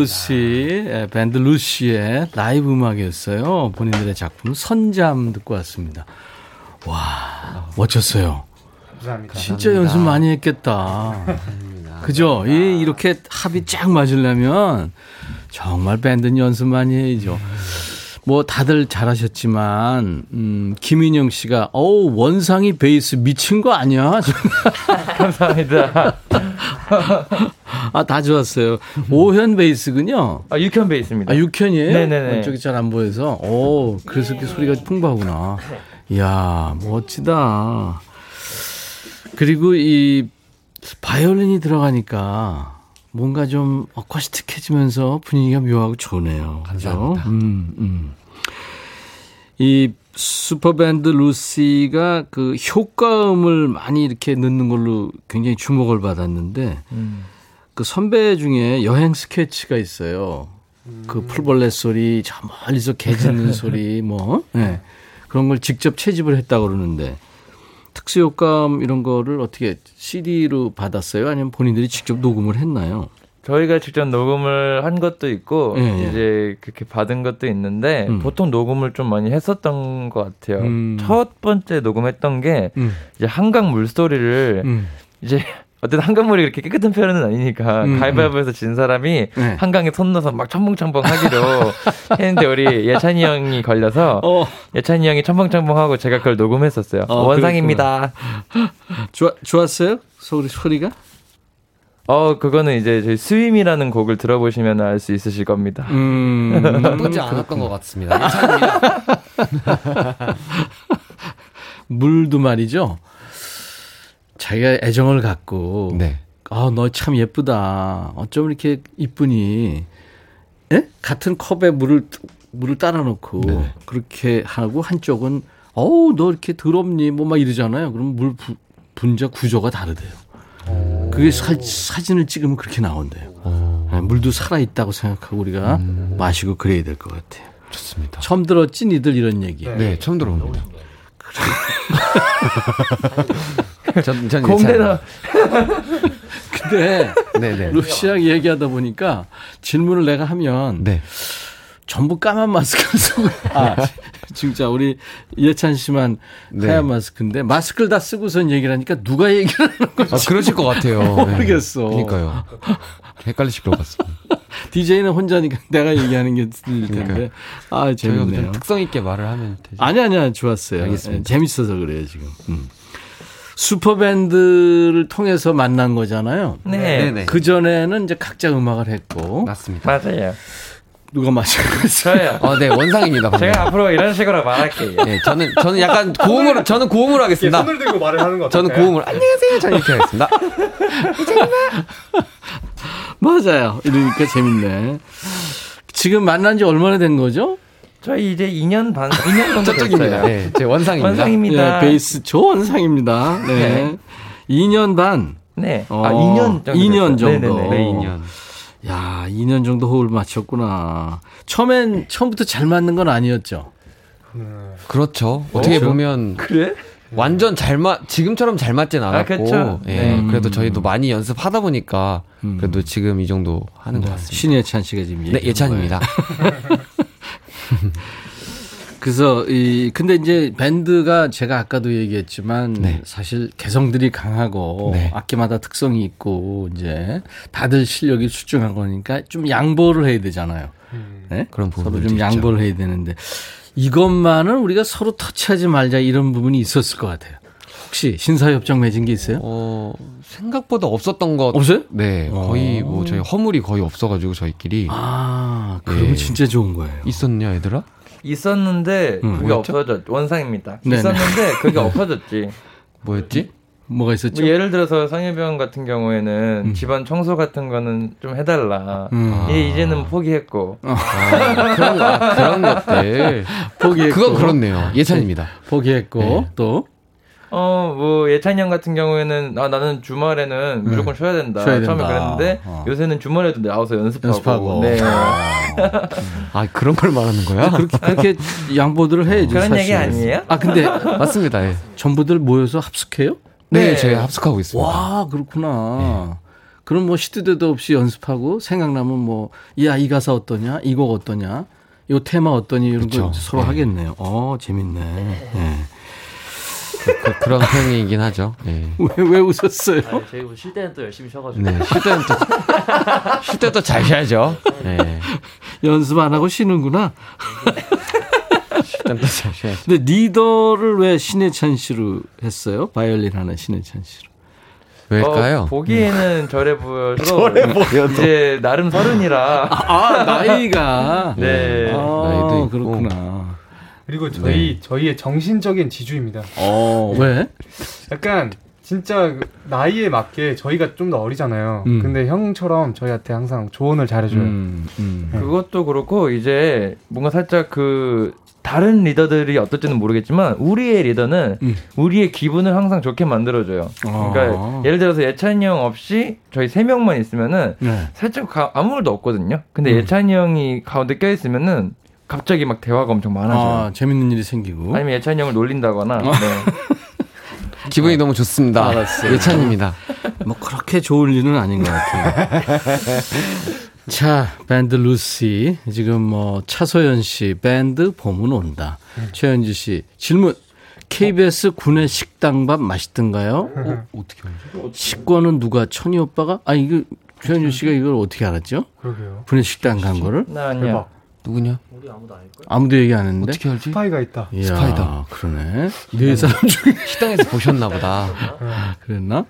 루시, 예, 밴드 루시의 라이브 음악이었어요. 본인들의 작품 선잠 듣고 왔습니다. 와, 멋졌어요. 감사합니다. 진짜 연습 많이 했겠다. 그죠? 이, 이렇게 합이 쫙 맞으려면 정말 밴드는 연습 많이 해야죠. 뭐 다들 잘하셨지만 음, 김인영 씨가 어우 원상이 베이스 미친 거 아니야? <laughs> 감사합니다. <laughs> 아 다 좋았어요. 오현 베이스군요. 아, 육현 베이스입니다. 아 육현이에요? 네네네. 어, 저기 잘안 보여서. 오 그래서 이렇게 소리가 풍부하구나. 이야 멋지다. 그리고 이 바이올린이 들어가니까 뭔가 좀 어쿠스틱해지면서 분위기가 묘하고 좋네요. 감사합니다. 음, 음. 이 슈퍼밴드 루시가 그 효과음을 많이 이렇게 넣는 걸로 굉장히 주목을 받았는데 음. 그 선배 중에 여행 스케치가 있어요. 그 풀벌레 소리, 저 멀리서 개 짖는 <laughs> 소리, 뭐, 예. 그런 걸 직접 채집을 했다고 그러는데, 특수효과음 이런 거를 어떻게 CD로 받았어요? 아니면 본인들이 직접 녹음을 했나요? 저희가 직접 녹음을 한 것도 있고 예, 예. 이제 그렇게 받은 것도 있는데 음. 보통 녹음을 좀 많이 했었던 것 같아요. 음. 첫 번째 녹음했던 게 음. 이제 한강 물소리를 음. 이제 어쨌든 한강물이 그렇게 깨끗한 편은 아니니까 음, 가위바위보에서 진 사람이 네. 한강에 손 넣어서 막 첨벙첨벙 하기로 <laughs> 했는데 우리 예찬이 형이 걸려서 어, 예찬이 형이 첨벙첨벙하고 제가 그걸 녹음했었어요. 어, 원상입니다. 좋아, 좋았어요? 소리, 소리가? 어 그거는 이제 저희 스윙이라는 곡을 들어보시면 알 수 있으실 겁니다. 음. 나쁘지 않았던 것 같습니다. <laughs> 물도 말이죠. 자기가 애정을 갖고 네. 아, 너 참 예쁘다. 어쩜 이렇게 이쁘니? 예? 같은 컵에 물을 물을 따라 놓고 네. 그렇게 하고 한쪽은 어우, 너 이렇게 더럽니? 뭐 막 이러잖아요. 그럼 물 부- 분자 구조가 다르대요. 그게 사, 사진을 찍으면 그렇게 나온대요. 예, 물도 살아 있다고 생각하고 우리가 마시고 그래야 될 것 같아요. 좋습니다. 처음 들었지, 니들 이런 얘기. 네, 처음 들어옵니다. <laughs> 전, 전 공대나 <laughs> 근데 네네. 루시랑 얘기하다 보니까 질문을 내가 하면 네. 전부 까만 마스크를 쓰고 아 <laughs> 진짜 우리 이해찬 씨만 네. 하얀 마스크인데 마스크를 다 쓰고선 얘기를 하니까 누가 얘기를 하는 건지 아, 그러실 것 같아요. 네. <laughs> 모르겠어. 그러니까요. 헷갈리실 것 같습니다. DJ는 혼자니까 내가 얘기하는 게 들릴 텐데 아 저희가 좀 재밌네요. 특성 있게 말을 하면 되죠. 아니 아니야 좋았어요. 알겠습니다. 예, 재밌어서 그래요 지금. 음. 슈퍼밴드를 통해서 만난 거잖아요. 네. 네네. 그 전에는 이제 각자 음악을 했고 맞습니다. 맞아요. 누가? 저요. 어, 네, 원상입니다. 방금. 제가 앞으로 이런 식으로 말할게요. 네, 저는 저는 약간 고음으로 저는 고음으로 하겠습니다. 손을 들고 말을 하는 거 저는? 고음으로 안녕하세요. 저는 이렇게 하겠습니다. <laughs> 맞아요. 이러니까 재밌네. 지금 만난 지 얼마나 된 거죠? 저희 이제 2년 반, 2년 정도 저쪽입니다. 됐어요. 네, 제 원상입니다. 원상입니다. 네, 베이스 조 원상입니다. 네. 네. 2년 반. 네. 어, 아, 2년 정도. 2년 됐어요. 정도. 네네네. 네, 2년. 야, 2년 정도 호흡을 맞췄구나. 처음엔 처음부터 잘 맞는 건 아니었죠. 그렇죠. 어떻게 그렇죠? 보면 그래? 완전 잘 맞, 지금처럼 잘 맞진 않았고, 그쵸. 예, 네. 그래도 저희도 많이 연습하다 보니까, 음. 그래도 지금 이 정도 하는 것 같습니다. 신예찬 씨가 지금 네, 예찬입니다. 거예요. <laughs> 그래서 이 근데 이제 밴드가 제가 아까도 얘기했지만 네. 사실 개성들이 강하고 네. 악기마다 특성이 있고 이제 다들 실력이 출중한 거니까 좀 양보를 해야 되잖아요. 네? 그런 서로 부분들도 좀 있죠. 양보를 해야 되는데 이것만은 우리가 서로 터치하지 말자 이런 부분이 있었을 것 같아요. 혹시 신사협정 맺은 게 있어요? 어, 생각보다 없었던 것. 없어요? 네, 거의 어. 뭐 저희 허물이 거의 없어가지고 저희끼리. 아, 그러면 예. 진짜 좋은 거예요. 있었냐, 얘들아? 있었는데 음, 그게 뭐였죠? 없어졌 원상입니다. 네네. 있었는데 <laughs> 그게 없어졌지. 뭐였지? 뭐가 있었죠? 뭐 예를 들어서 성혜병 같은 경우에는 음. 집안 청소 같은 거는 좀 해달라. 음. 얘 이제는 포기했고. 아, 그런, 거- 아, 그런 것들. <laughs> 포기했고. 그건 그렇네요. 예찬입니다. 포기했고 네. 또 어, 뭐, 예찬이 형 같은 경우에는, 아, 나는 주말에는 무조건 쉬어야 된다. 쉬어야 처음에 된다. 그랬는데, 어. 요새는 주말에도 나와서 연습하고. 연습하고. 네. 아, <laughs> 그런 걸 말하는 거야? 그렇게 그렇게 양보들을 해야죠. 그런 사실. 얘기 아니에요? 아 근데 <laughs> 맞습니다. 예. 전부들 모여서 합숙해요? 네, 네. 저희 합숙하고 있습니다. 와 그렇구나. 그럼 뭐 시도 때도 없이 연습하고 생각나면 뭐 야 이 가사 어떠냐, 이 곡 어떠냐, 이 테마 어떠니 이런 거 그쵸. 서로 네. 하겠네요. 어 재밌네. 네. 그, 런 편이긴 하죠. 예. 왜, 왜 웃었어요? 아니, 저희 뭐쉴 때는 또 열심히 쉬어가지고. 네, 쉴 때는 또, 쉴 때 또 잘 쉬어야죠. 예. 연습 안 하고 쉬는구나. 쉴 때는 또 잘 쉬어야죠. 근데 리더를 왜 신해찬 씨로 했어요? 바이올린 하는 신해찬 씨로. 왜일까요? 어, 보기에는 저래 보여서. 이제, 나름 서른이라. 아 나이가. 네. 아, 나이도 있고. 그렇구나. 그리고 저희 저희의 정신적인 지주입니다. 어 왜? 약간 진짜 그 나이에 맞게 저희가 좀 더 어리잖아요. 음. 근데 형처럼 저희한테 항상 조언을 잘해줘요. 음, 네. 그것도 그렇고 이제 뭔가 살짝 그 다른 리더들이 어떨지는 모르겠지만 우리의 리더는 우리의 기분을 항상 좋게 만들어줘요. 그러니까 아. 예를 들어서 예찬이 형 없이 저희 세 명만 있으면은 네. 살짝 가- 아무 말도 없거든요. 근데 음. 예찬이 형이 가운데 껴 있으면은 갑자기 막 대화가 엄청 많아져요. 아, 재밌는 일이 생기고. 아니면 예찬이 형을 놀린다거나. 네. <laughs> 기분이 너무 좋습니다. 알았어요. 예찬입니다. 뭐 그렇게 좋을 일은 아닌 것 같아요. <laughs> 자, 밴드 루시. 지금 뭐 차소연 씨, 밴드 봄은 온다. 최현지 씨, 질문. KBS 군의 식당밥 맛있던가요? 어, 어떻게 알죠? 식권은 누가 천희 오빠가? 아 이거 최현주 씨가 이걸 어떻게 알았죠? 그러게요. 군의 식당 간 거를? 나 아니야. 누구냐? 아무도 얘기 안 했는데. 어떻게 알지? 스파이가 있다. 이야, 스파이다. 그러네. 네 사람 중에 <laughs> 식당에서 보셨나 보다. <laughs> 그랬나?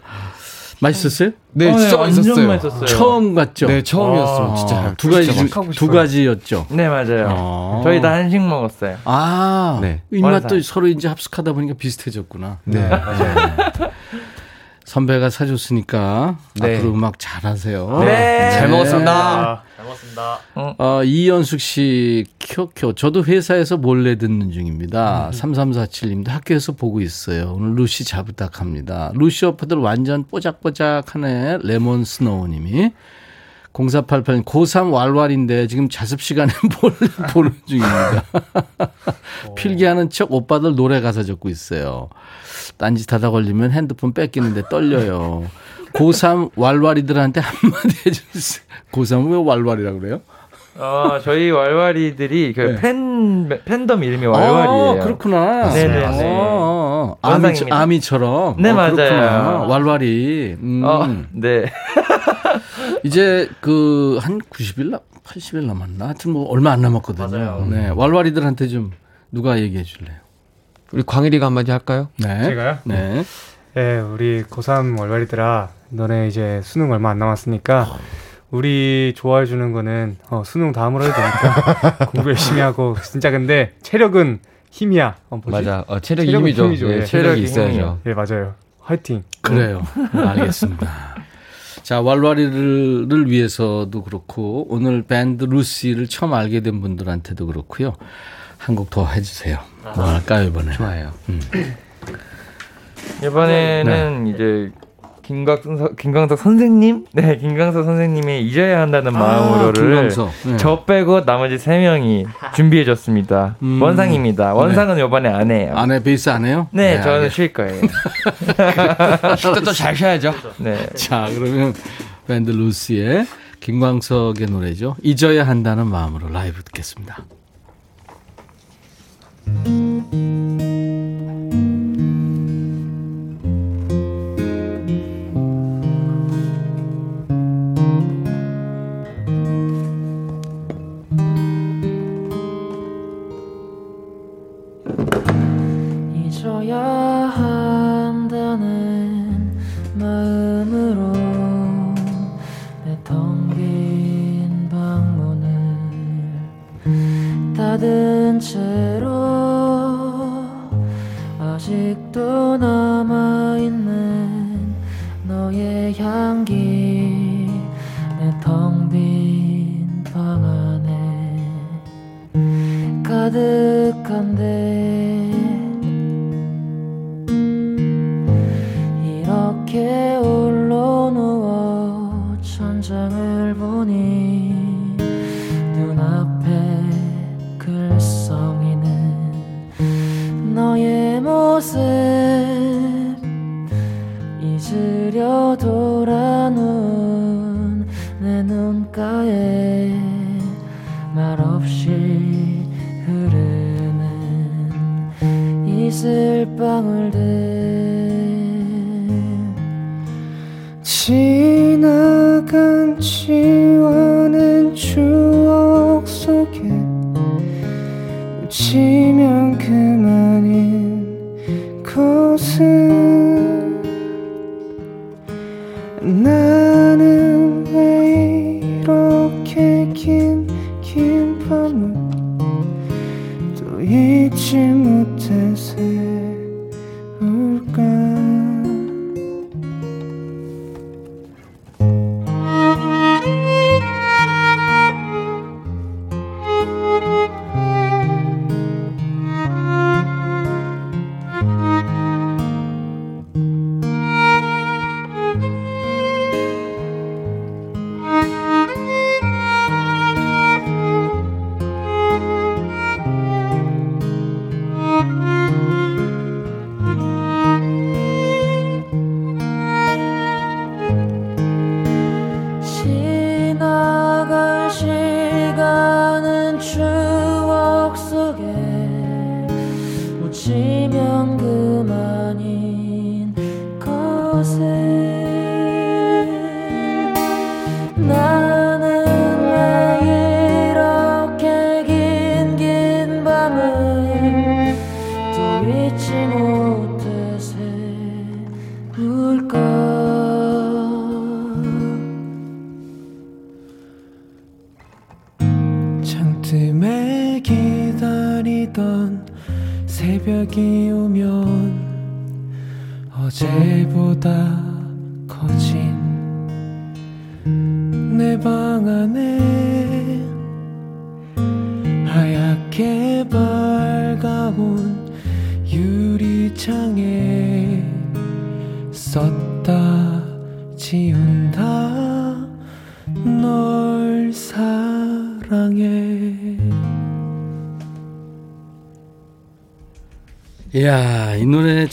맛있었어요? 네, 어, 네, 진짜 완전 맛있었어요. 맛있었어요. 처음 갔죠? 네, 처음이었어요. 아, 진짜 두 가지 진짜 두 가지였죠. 네, 맞아요. 어. 저희 다 한식 먹었어요. 아, 네. 입맛도. 서로 이제 합숙하다 보니까 비슷해졌구나. 네. 선배가 사줬으니까 네. 앞으로 음악 잘하세요. 네. 잘 먹었습니다. 잘 먹었습니다. 어, 이연숙 씨, 켜켜. 저도 회사에서 몰래 듣는 중입니다. 3347님도 학교에서 보고 있어요. 오늘 루시 잘 부탁합니다. 루시 오빠들 완전 뽀짝뽀짝하네. 레몬 스노우님이. 0488님, 고3 왈왈인데 지금 자습 시간에 <laughs> 뭘 보는 중입니다. <laughs> 필기하는 척 오빠들 노래 가사 적고 있어요. 딴짓 하다 걸리면 핸드폰 뺏기는데 떨려요. 고3 왈왈이들한테 한마디 해주세요. 고3 왜 왈왈이라고 그래요? 어, 저희 왈왈이들이 그 네. 팬, 팬덤 이름이 왈왈이에요. 아, 그렇구나. 네네네. 어, 어, 어. 아미, 원상입니다. 아미처럼. 네, 어, 맞아요. 그렇구나. 왈왈이. 음. 어, 네. <laughs> 이제 그 한 90일 남, 80일 남았나? 하여튼 뭐 얼마 안 남았거든요. 맞아요. 네. 왈왈이들한테 좀 누가 얘기해 줄래요? 우리 광일이가 한마디 할까요? 네. 제가요? 네. 예, 우리 고3 월월이들아, 너네 이제 수능 얼마 안 남았으니까, 우리 좋아해 주는 거는, 어, 수능 다음으로 해도 되니까, <laughs> 공부 열심히 하고, 진짜 근데, 체력은 힘이야. 어, 뭐지? 맞아. 어, 체력이 체력은 힘이죠. 힘이죠. 예, 예. 체력이 있어야죠. 예, 맞아요. 화이팅. 그래요. 알겠습니다. <laughs> 자, 왈왈이를 위해서도 그렇고, 오늘 밴드 루시를 처음 알게 된 분들한테도 그렇고요. 한 곡 더 해주세요. 뭐 할까요, 이번에? 좋아요. 이번에는 이제 김광석, 김광석 선생님? 네, 김광석 선생님의 잊어야 한다는 마음으로를 아, 김광석. 네. 저 빼고 나머지 세 명이 준비해줬습니다. 음. 원상입니다. 원상은 이번에 안 해요. 안에 베이스 안 해요? 네, 저는 알겠- 쉴 거예요. <laughs> 쉴때잘 쉬어야죠. <laughs> 네. 자, 그러면 밴드 루시의 김광석의 노래죠. 잊어야 한다는 마음으로 라이브 듣겠습니다. 잊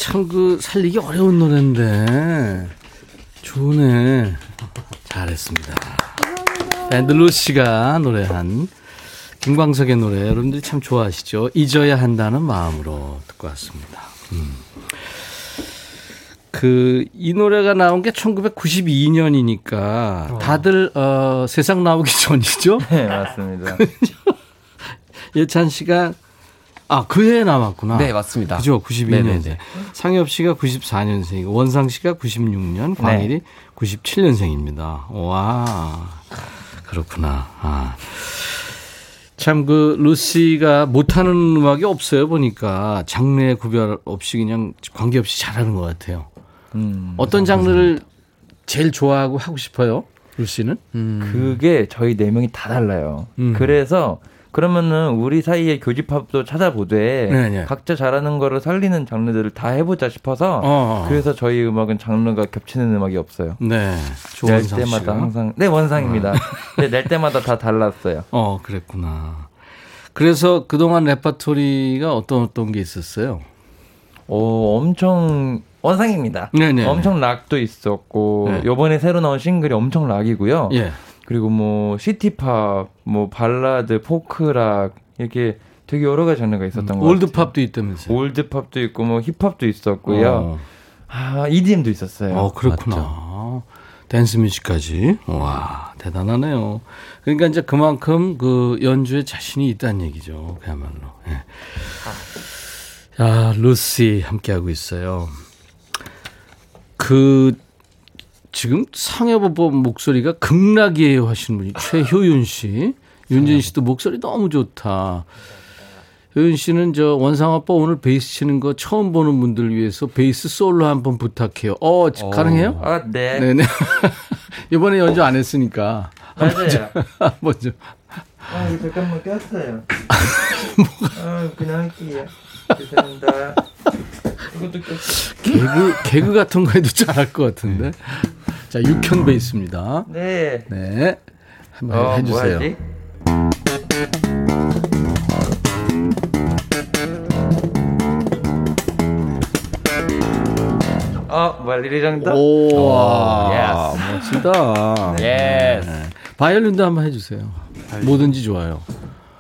참 그 살리기 어려운 노래인데 좋네. 잘했습니다. 밴드 루시가 노래한 김광석의 노래 여러분들이 참 좋아하시죠? 잊어야 한다는 마음으로 듣고 왔습니다. 음. 그이 노래가 나온 게 1992년이니까 다들 어, 세상 나오기 전이죠? <laughs> 네, 맞습니다. 예찬 씨가 아, 그 해에 나왔구나. 네, 맞습니다. 그죠? 92년생. 네네네. 상엽 씨가 94년생이고 원상 씨가 96년, 광일이 97년생입니다. 와. 그렇구나. 아. 참 그 루시가 못하는 음악이 없어요 보니까 장르의 구별 없이 그냥 관계없이 잘하는 것 같아요. 음, 어떤 장르를 제일 좋아하고 하고 싶어요? 루시는? 그게 저희 네 명이 다 달라요. 음. 그래서 그러면은 우리 사이에 교집합도 찾아보되 네네. 각자 잘하는 거를 살리는 장르들을 다 해보자 싶어서 어. 그래서 저희 음악은 장르가 겹치는 음악이 없어요. 네. 낼 때마다 씨가? 항상 네 원상입니다. <laughs> 네, 낼 때마다 다 달랐어요. 어, 그랬구나. 그래서 그동안 레파토리가 어떤 어떤 게 있었어요? 오, 엄청 원상입니다. 네네. 엄청 락도 있었고 네. 요번에 새로 나온 싱글이 엄청 락이고요. 예. 그리고 뭐 city pop, 뭐 발라드, folk rock 이렇게 되게 여러 가지 장르가 있었던 것 같아요. old pop도 있다면서요? old pop도 있고 뭐 힙합도 있었고요. 어. 아 EDM도 있었어요. 어, 그렇구나. 댄스 뮤직까지. 와, 대단하네요. 그러니까 이제 그만큼 그 연주에 자신이 있다는 얘기죠. 그야말로. 예. 아, 루시 함께하고 있어요. 그, 지금 상해보법 목소리가 극락이에요 하시는 분이 최효윤 씨. 윤진 씨도 목소리 너무 좋다. 효윤 씨는 저 원상 아빠 오늘 베이스 치는 거 처음 보는 분들 위해서 베이스 솔로 한번 부탁해요. 어, 가능해요? 아, 네. 네네. <laughs> 이번에 연주 안 했으니까. 맞아요. 먼저. 아, 이거 잠깐만 꼈어요. <laughs> 아, 그냥 할게요. 죄송합니다. 이것도 꼈어. 개그, 개그 같은 거 해도 잘할 것 같은데. 자, 육현 베이스입니다. 네. 네. 한번 어, 해주세요. 뭐? 어, 말리리 정도? 오, 오, 와, 멋지다. <laughs> yes. 네. 바이올린도 한번 해주세요. 뭐든지 좋아요.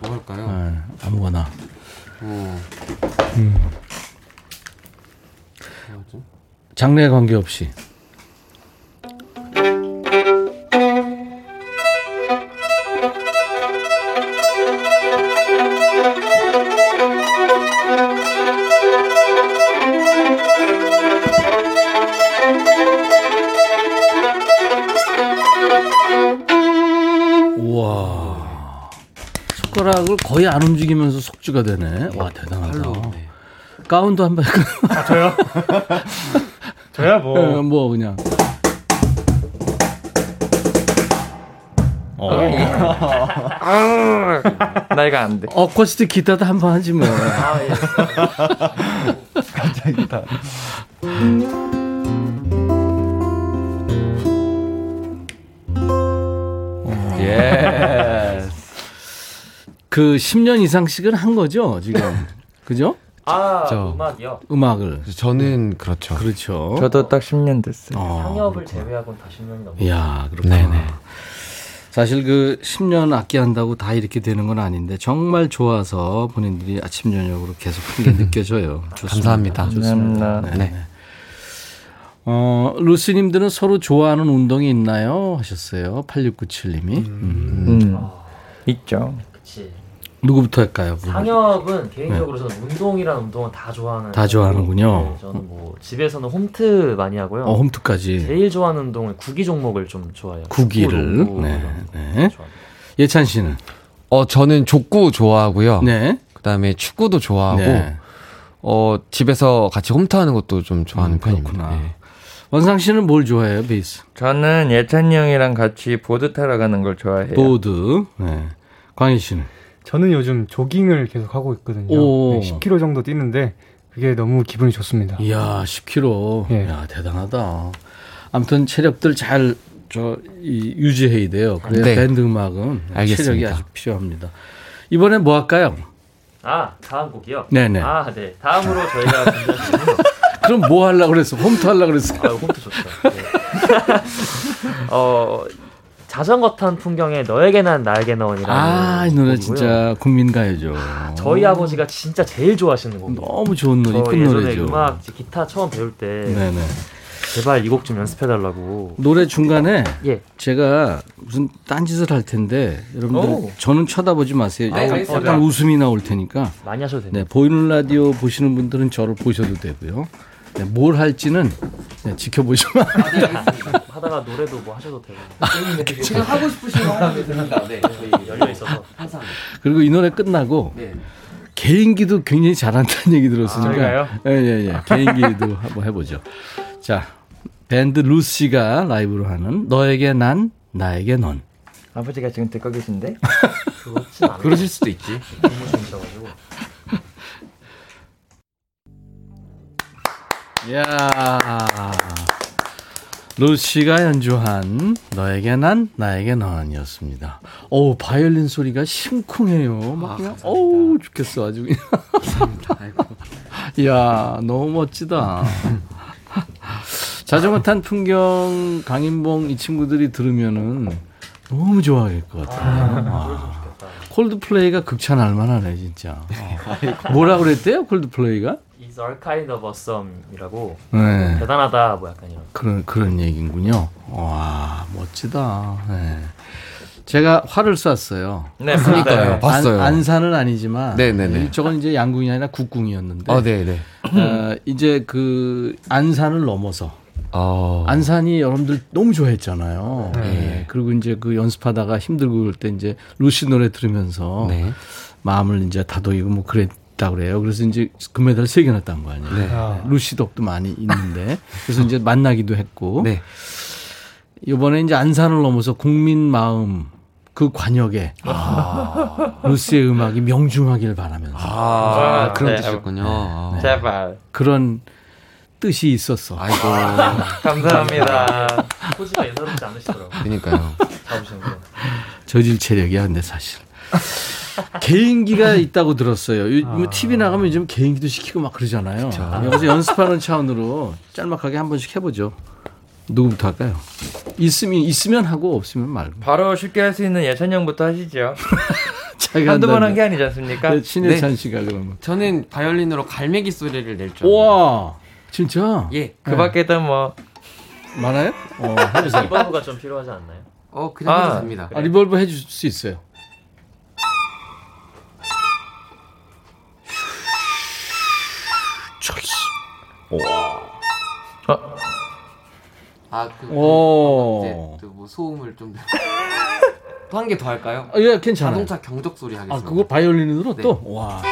뭐 할까요? 네, 아무거나. 어, 음. 장르에 관계없이. 우와. 손가락을 거의 안 움직이면서 속주가 되네. 와, 대단하다. 가운도 한번 할까요? 아, 저요? <laughs> 저야 뭐. 어, 뭐 그냥. 어. 아, 나 이거 안 돼. 어쿠스틱 기타도 한 번 하지 뭐. 아, 예. 갑자기 다. 예. 그 10년 이상씩은 한 거죠, 지금. 그죠? 아 저- 음악이요. 음악을. 저는 그렇죠. 그렇죠. 저도 딱 10년 됐어요. 어, 상업을 제외하고는 다 10년이 넘었어요. 이야, 그렇구나. 네네. 사실 그 10년 악기 한다고 다 이렇게 되는 건 아닌데 정말 좋아서 본인들이 아침 저녁으로 계속 한게 느껴져요. <laughs> 좋습니다. 감사합니다. 좋습니다. 감사합니다. 네. 어, 루스님들은 서로 좋아하는 운동이 있나요? 하셨어요. 8697 님이. 음. 음. 있죠. 그치. 누구부터 할까요? 상엽은 개인적으로 저는 운동이란 운동은 다 좋아하는. 다 좋아하는군요. 네, 저는 뭐 집에서는 홈트 많이 하고요. 어, 홈트까지. 제일 좋아하는 운동은 구기 종목을 좀 좋아해요. 구기를. 축구, 농구 네. 네. 예찬 씨는? 어, 저는 족구 좋아하고요. 네. 그다음에 축구도 좋아하고 네. 어, 집에서 같이 홈트 하는 것도 좀 좋아하는 음, 편입니다. 예. 원상 씨는 뭘 좋아해요, 베이스? 저는 예찬이 형이랑 같이 보드 타러 가는 걸 좋아해요. 보드. 네. 광일 씨는? 저는 요즘 조깅을 계속 하고 있거든요. 오. 네, 10km 정도 뛰는데 그게 너무 기분이 좋습니다. 이야, 10km. 예. 야, 대단하다. 아무튼 체력들 잘, 저, 이, 유지해야 돼요. 그래야 네. 밴드 음악은 알겠습니다. 체력이 아주 필요합니다. 이번엔 뭐 할까요? 아 다음 곡이요. 네네. 아 네. 다음으로 저희가 <laughs> 그럼 뭐 하려고 그랬어? 홈트 하려고 그랬어? 아 홈트 좋죠. 네. <laughs> 어 자전거 탄 풍경에 너에게 난 나에게 넌이라는 아, 이 노래. 진짜 국민 가요죠. 저희 아버지가 진짜 제일 좋아하시는 곡이에요. 너무 좋은 노래, 저 이쁜 노래죠. 음악 기타 처음 배울 때 네네. 제발 이 곡 좀 연습해 달라고. 노래 중간에 예. 제가 무슨 딴짓을 할 텐데 여러분들 오. 저는 쳐다보지 마세요. 네, 약간, 알겠습니다. 약간 웃음이 나올 테니까 많이 하셔도 됩니다. 네, 보이는 라디오 보시는 분들은 저를 보셔도 되고요. 네, 뭘 할지는 네, 지켜보시면 하다가 노래도 뭐 하셔도 되고. <laughs> 지금 하고 싶으신 거 하면 됩니다. 네. 저희 열려 있어서. 항상. 그리고 이 노래 끝나고 네. 개인기도 굉장히 잘한다는 얘기 들었으니까 저희가요? 예예예 개인기도 한번 해보죠. 자 밴드 루시가 라이브로 하는 너에게 난 나에게 넌. 아버지가 지금 듣고 계신데? <laughs> 그렇진 않아요. 그러실 수도 있지. 야. 루시가 연주한 너에게 난 나에게 넌이었습니다. 어우 바이올린 소리가 심쿵해요. 막 그냥 어우 죽겠어 아주 그냥. 이야 <laughs> 너무 멋지다. <laughs> 자전거 탄 풍경 강인봉 이 친구들이 들으면은 너무 좋아할 것 같아요. 아. 콜드플레이가 극찬할 만하네 진짜. 어. 뭐라 그랬대요 콜드플레이가? All kind of awesome이라고 네. 대단하다 뭐 약간 이런. 그런 그런 얘기군요. 와 멋지다. 네. 제가 활을 쐈어요. 네, 그러니까요. 봤어요. 안, 안산은 아니지만 네네네. 이쪽은 이제 양궁이 아니라 국궁이었는데 어, 네, 네. 어, 이제 그 안산을 넘어서 어. 안산이 여러분들 너무 좋아했잖아요. 네. 예. 그리고 이제 그 연습하다가 힘들고 그럴 때 이제 루시 노래 들으면서 네. 마음을 이제 다독이고 뭐 그랬 다 그래요. 그래서 이제 금메달 세 개나 딴 거 아니에요. 네. 아. 루시 덕도 많이 있는데 그래서 이제 만나기도 했고 <laughs> 네. 이번에 이제 안산을 넘어서 국민 마음 그 관역에 <laughs> 루시의 음악이 명중하길 바라면서 아, 그런 네. 뜻이었군요. 아. 제발. 그런 뜻이 있었어. 아이고. <laughs> 감사합니다. 포즈가 예사롭지 않으시더라고요. 그러니까요. 잡으시는 거. 저질 체력이야, 근데 사실. 개인기가 있다고 들었어요. 요, 뭐 TV 나가면 요즘 개인기도 시키고 막 그러잖아요. 그래서 연습하는 차원으로 짤막하게 한 번씩 해보죠. 누구부터 할까요? 있으면 있으면 하고 없으면 말고. 바로 쉽게 할 수 있는 예찬이 형부터 하시죠. <laughs> 한두 번 한 게. 아니지 않습니까? 네, 신혜찬 씨가 그러면. 저는 바이올린으로 갈매기 소리를 낼 줄. 우와, 진짜? 예. 그 밖에도 뭐 많아요? 어, 해주세요. reverb가 좀 필요하지 않나요? 어, 그냥 아. 해도 됩니다. 아, reverb 해줄 수 있어요. 아, 그, 오. 이제 또뭐 소음을 좀. <laughs> 또 한 개 더 할까요? 아, 예, 괜찮아요. 자동차 경적 소리 아, 하겠습니다. 그거 바이올린으로 네. 또? <laughs> 와.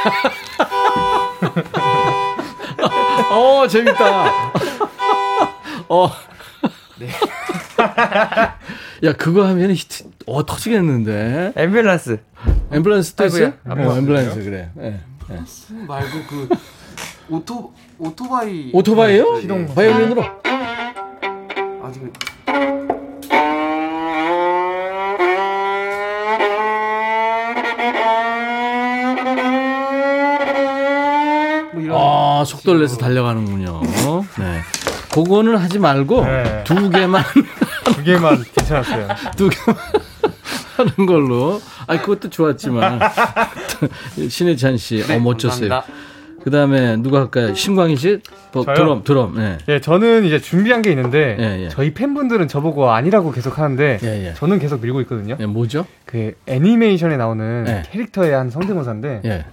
<laughs> 어, 재밌다. 어. 네. 야, 그거 하면 히트, 어, 터지겠는데. 앰뷸런스. 앰뷸런스 또 있어요? 어, 앰뷸런스, 그래. 예. 예. 소음 말고 그 오토 오토바이. 오토바이요? 네, 네. 바이올린으로? 아 지금 뭐 이런. 아, 속도를 내서 달려가는군요. 네. 그거는 하지 말고 네. 두 개만 <laughs> 두 개만 괜찮았어요. <laughs> 두 개만 하는 걸로. 아, 그것도 좋았지만. <laughs> 신혜찬 씨, 네, 어, 멋졌어요. 감사합니다. 그 다음에 누가 할까요? 신광희 씨? 뭐, 저요? 드럼, 드럼, 예. 예, 저는 이제 준비한 게 있는데 예, 예. 저희 팬분들은 저보고 아니라고 계속 하는데 예, 예. 저는 계속 밀고 있거든요. 예, 뭐죠? 그 애니메이션에 나오는 예. 캐릭터의 한 성대모사인데 예.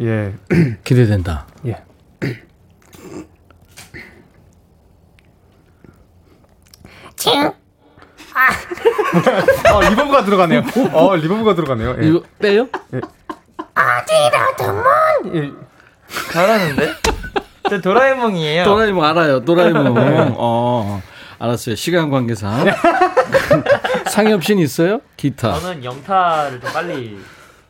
예. <clears throat> 기대된다. 예. <clears throat> <laughs> 어, reverb가 들어가네요. 어, reverb가 들어가네요. 예. 이거 빼요? 예. 잘하는데? 저 도라에몽이에요. 도라에몽 알아요. 도라에몽. <laughs> 어, 알았어요. 시간 관계상. <laughs> 상엽 씨는 있어요? 기타. 저는 영타를 좀 빨리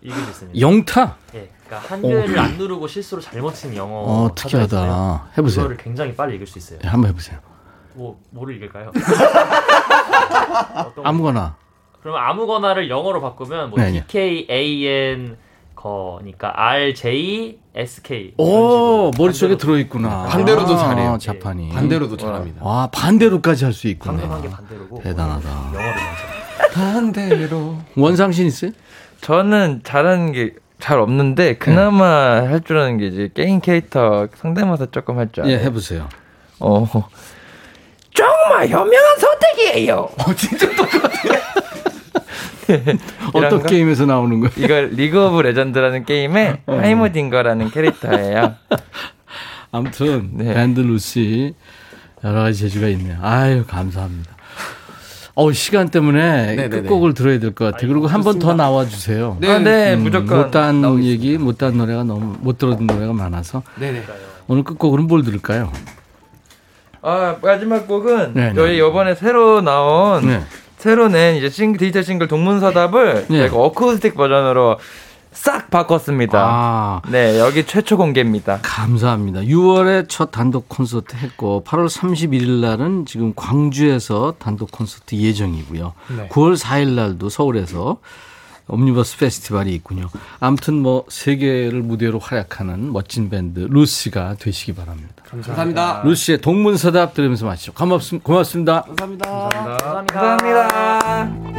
읽을 수 있습니다. 영타? 예, 그러니까 한글을 안 누르고 실수로 잘못 친 영어. 어, 특이하다. 있잖아요. 해보세요. 그거를 굉장히 빨리 읽을 수 있어요. 예, 한번 해 보세요. 뭐 뭐를 읽을까요? <laughs> 아무거나. 그러면 아무거나를 영어로 바꾸면 뭐 네, 네. 거니까 R J S K. 오, 머릿속에 들어 있구나. 반대로도 아, 잘해요. 자판이. 반대로도 잘합니다. 와, 반대로까지 할 수 있구나. 방금 한게 반대로고. 대단하다. 영어를. 반대로. <laughs> 원상 씨 있어요? 저는 잘하는 게 잘 없는데 그나마 할줄 아는 게 이제 게임 캐릭터 성대모사 조금 할 줄 알아요. 예, 해보세요. 어. 정말 현명한 선택이에요. 어, 진짜 똑같아. <laughs> <laughs> 어떤 게임에서 나오는 거예요? 이걸 리그 오브 레전드라는 게임의 어. 하이머딩거라는 캐릭터예요. <laughs> 아무튼 네. 밴드 루시 여러 가지 재주가 있네요. 아유 감사합니다. 어 시간 때문에 네네네. 끝곡을 들어야 될 것 같아요. 그리고 한 번 더 나와 주세요. 네, 아, 네, 무조건 못한 얘기, 못한 노래가 너무 못 들었던 노래가 많아서 네네. 오늘 끝곡으로는 뭘 들을까요? 아 마지막 곡은 네, 네. 저희 이번에 새로 나온 네. 새로 낸 이제 싱 디지털 싱글 동문서답을 네. 제가 어쿠스틱 버전으로 싹 바꿨습니다. 아 네 여기 최초 공개입니다. 감사합니다. 6월에 첫 단독 콘서트 했고 8월 31일 날은 지금 광주에서 단독 콘서트 예정이고요. 네. 9월 4일 날도 서울에서 옴니버스 페스티벌이 있군요. 아무튼 뭐 세계를 무대로 활약하는 멋진 밴드 루시가 되시기 바랍니다. 감사합니다. 루시의 동문서답 들으면서 마시죠. 고맙습, 고맙습니다. 감사합니다. 감사합니다.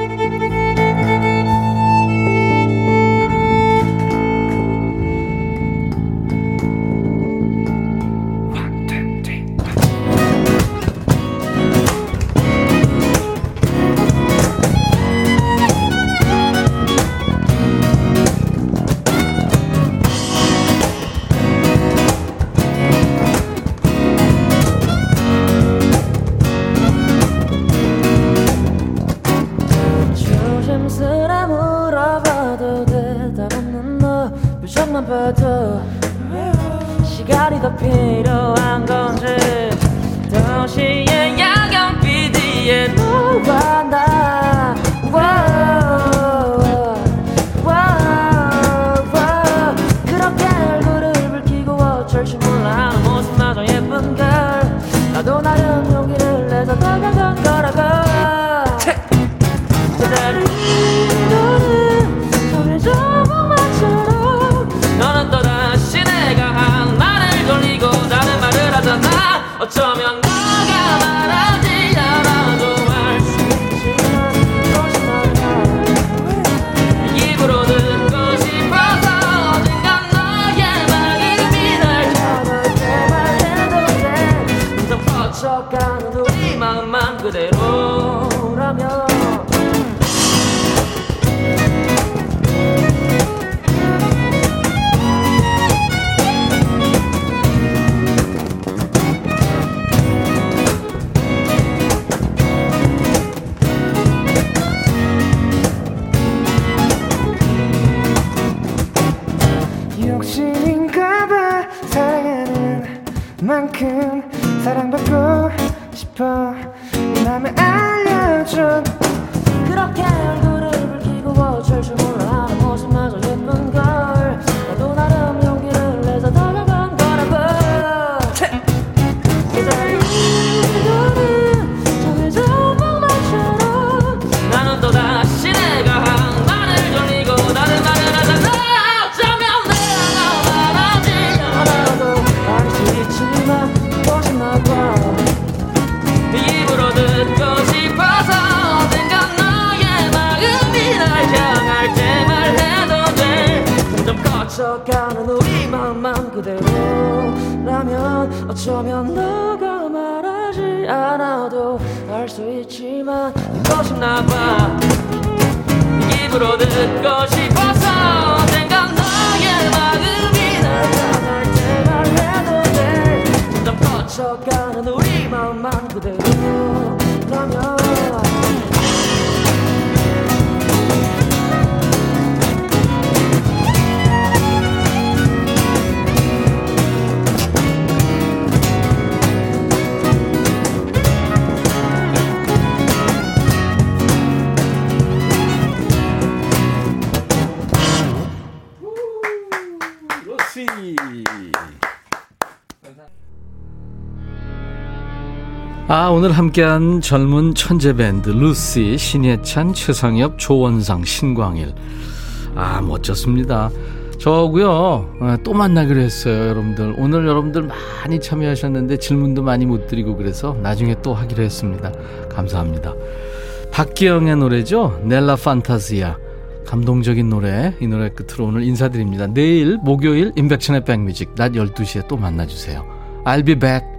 오늘 함께한 젊은 천재 밴드 루시, 신예찬, 최상엽, 조원상, 신광일. 아, 멋졌습니다. 저하고요, 아, 또 만나기로 했어요, 여러분들. 오늘 여러분들 많이 참여하셨는데 질문도 많이 못 드리고 그래서 나중에 또 하기로 했습니다. 감사합니다. 박기영의 노래죠? 넬라 판타지아. 감동적인 노래, 이 노래 끝으로 오늘 인사드립니다. 내일 목요일 인백천의 백뮤직 낮 12시에 또 만나주세요. I'll be back.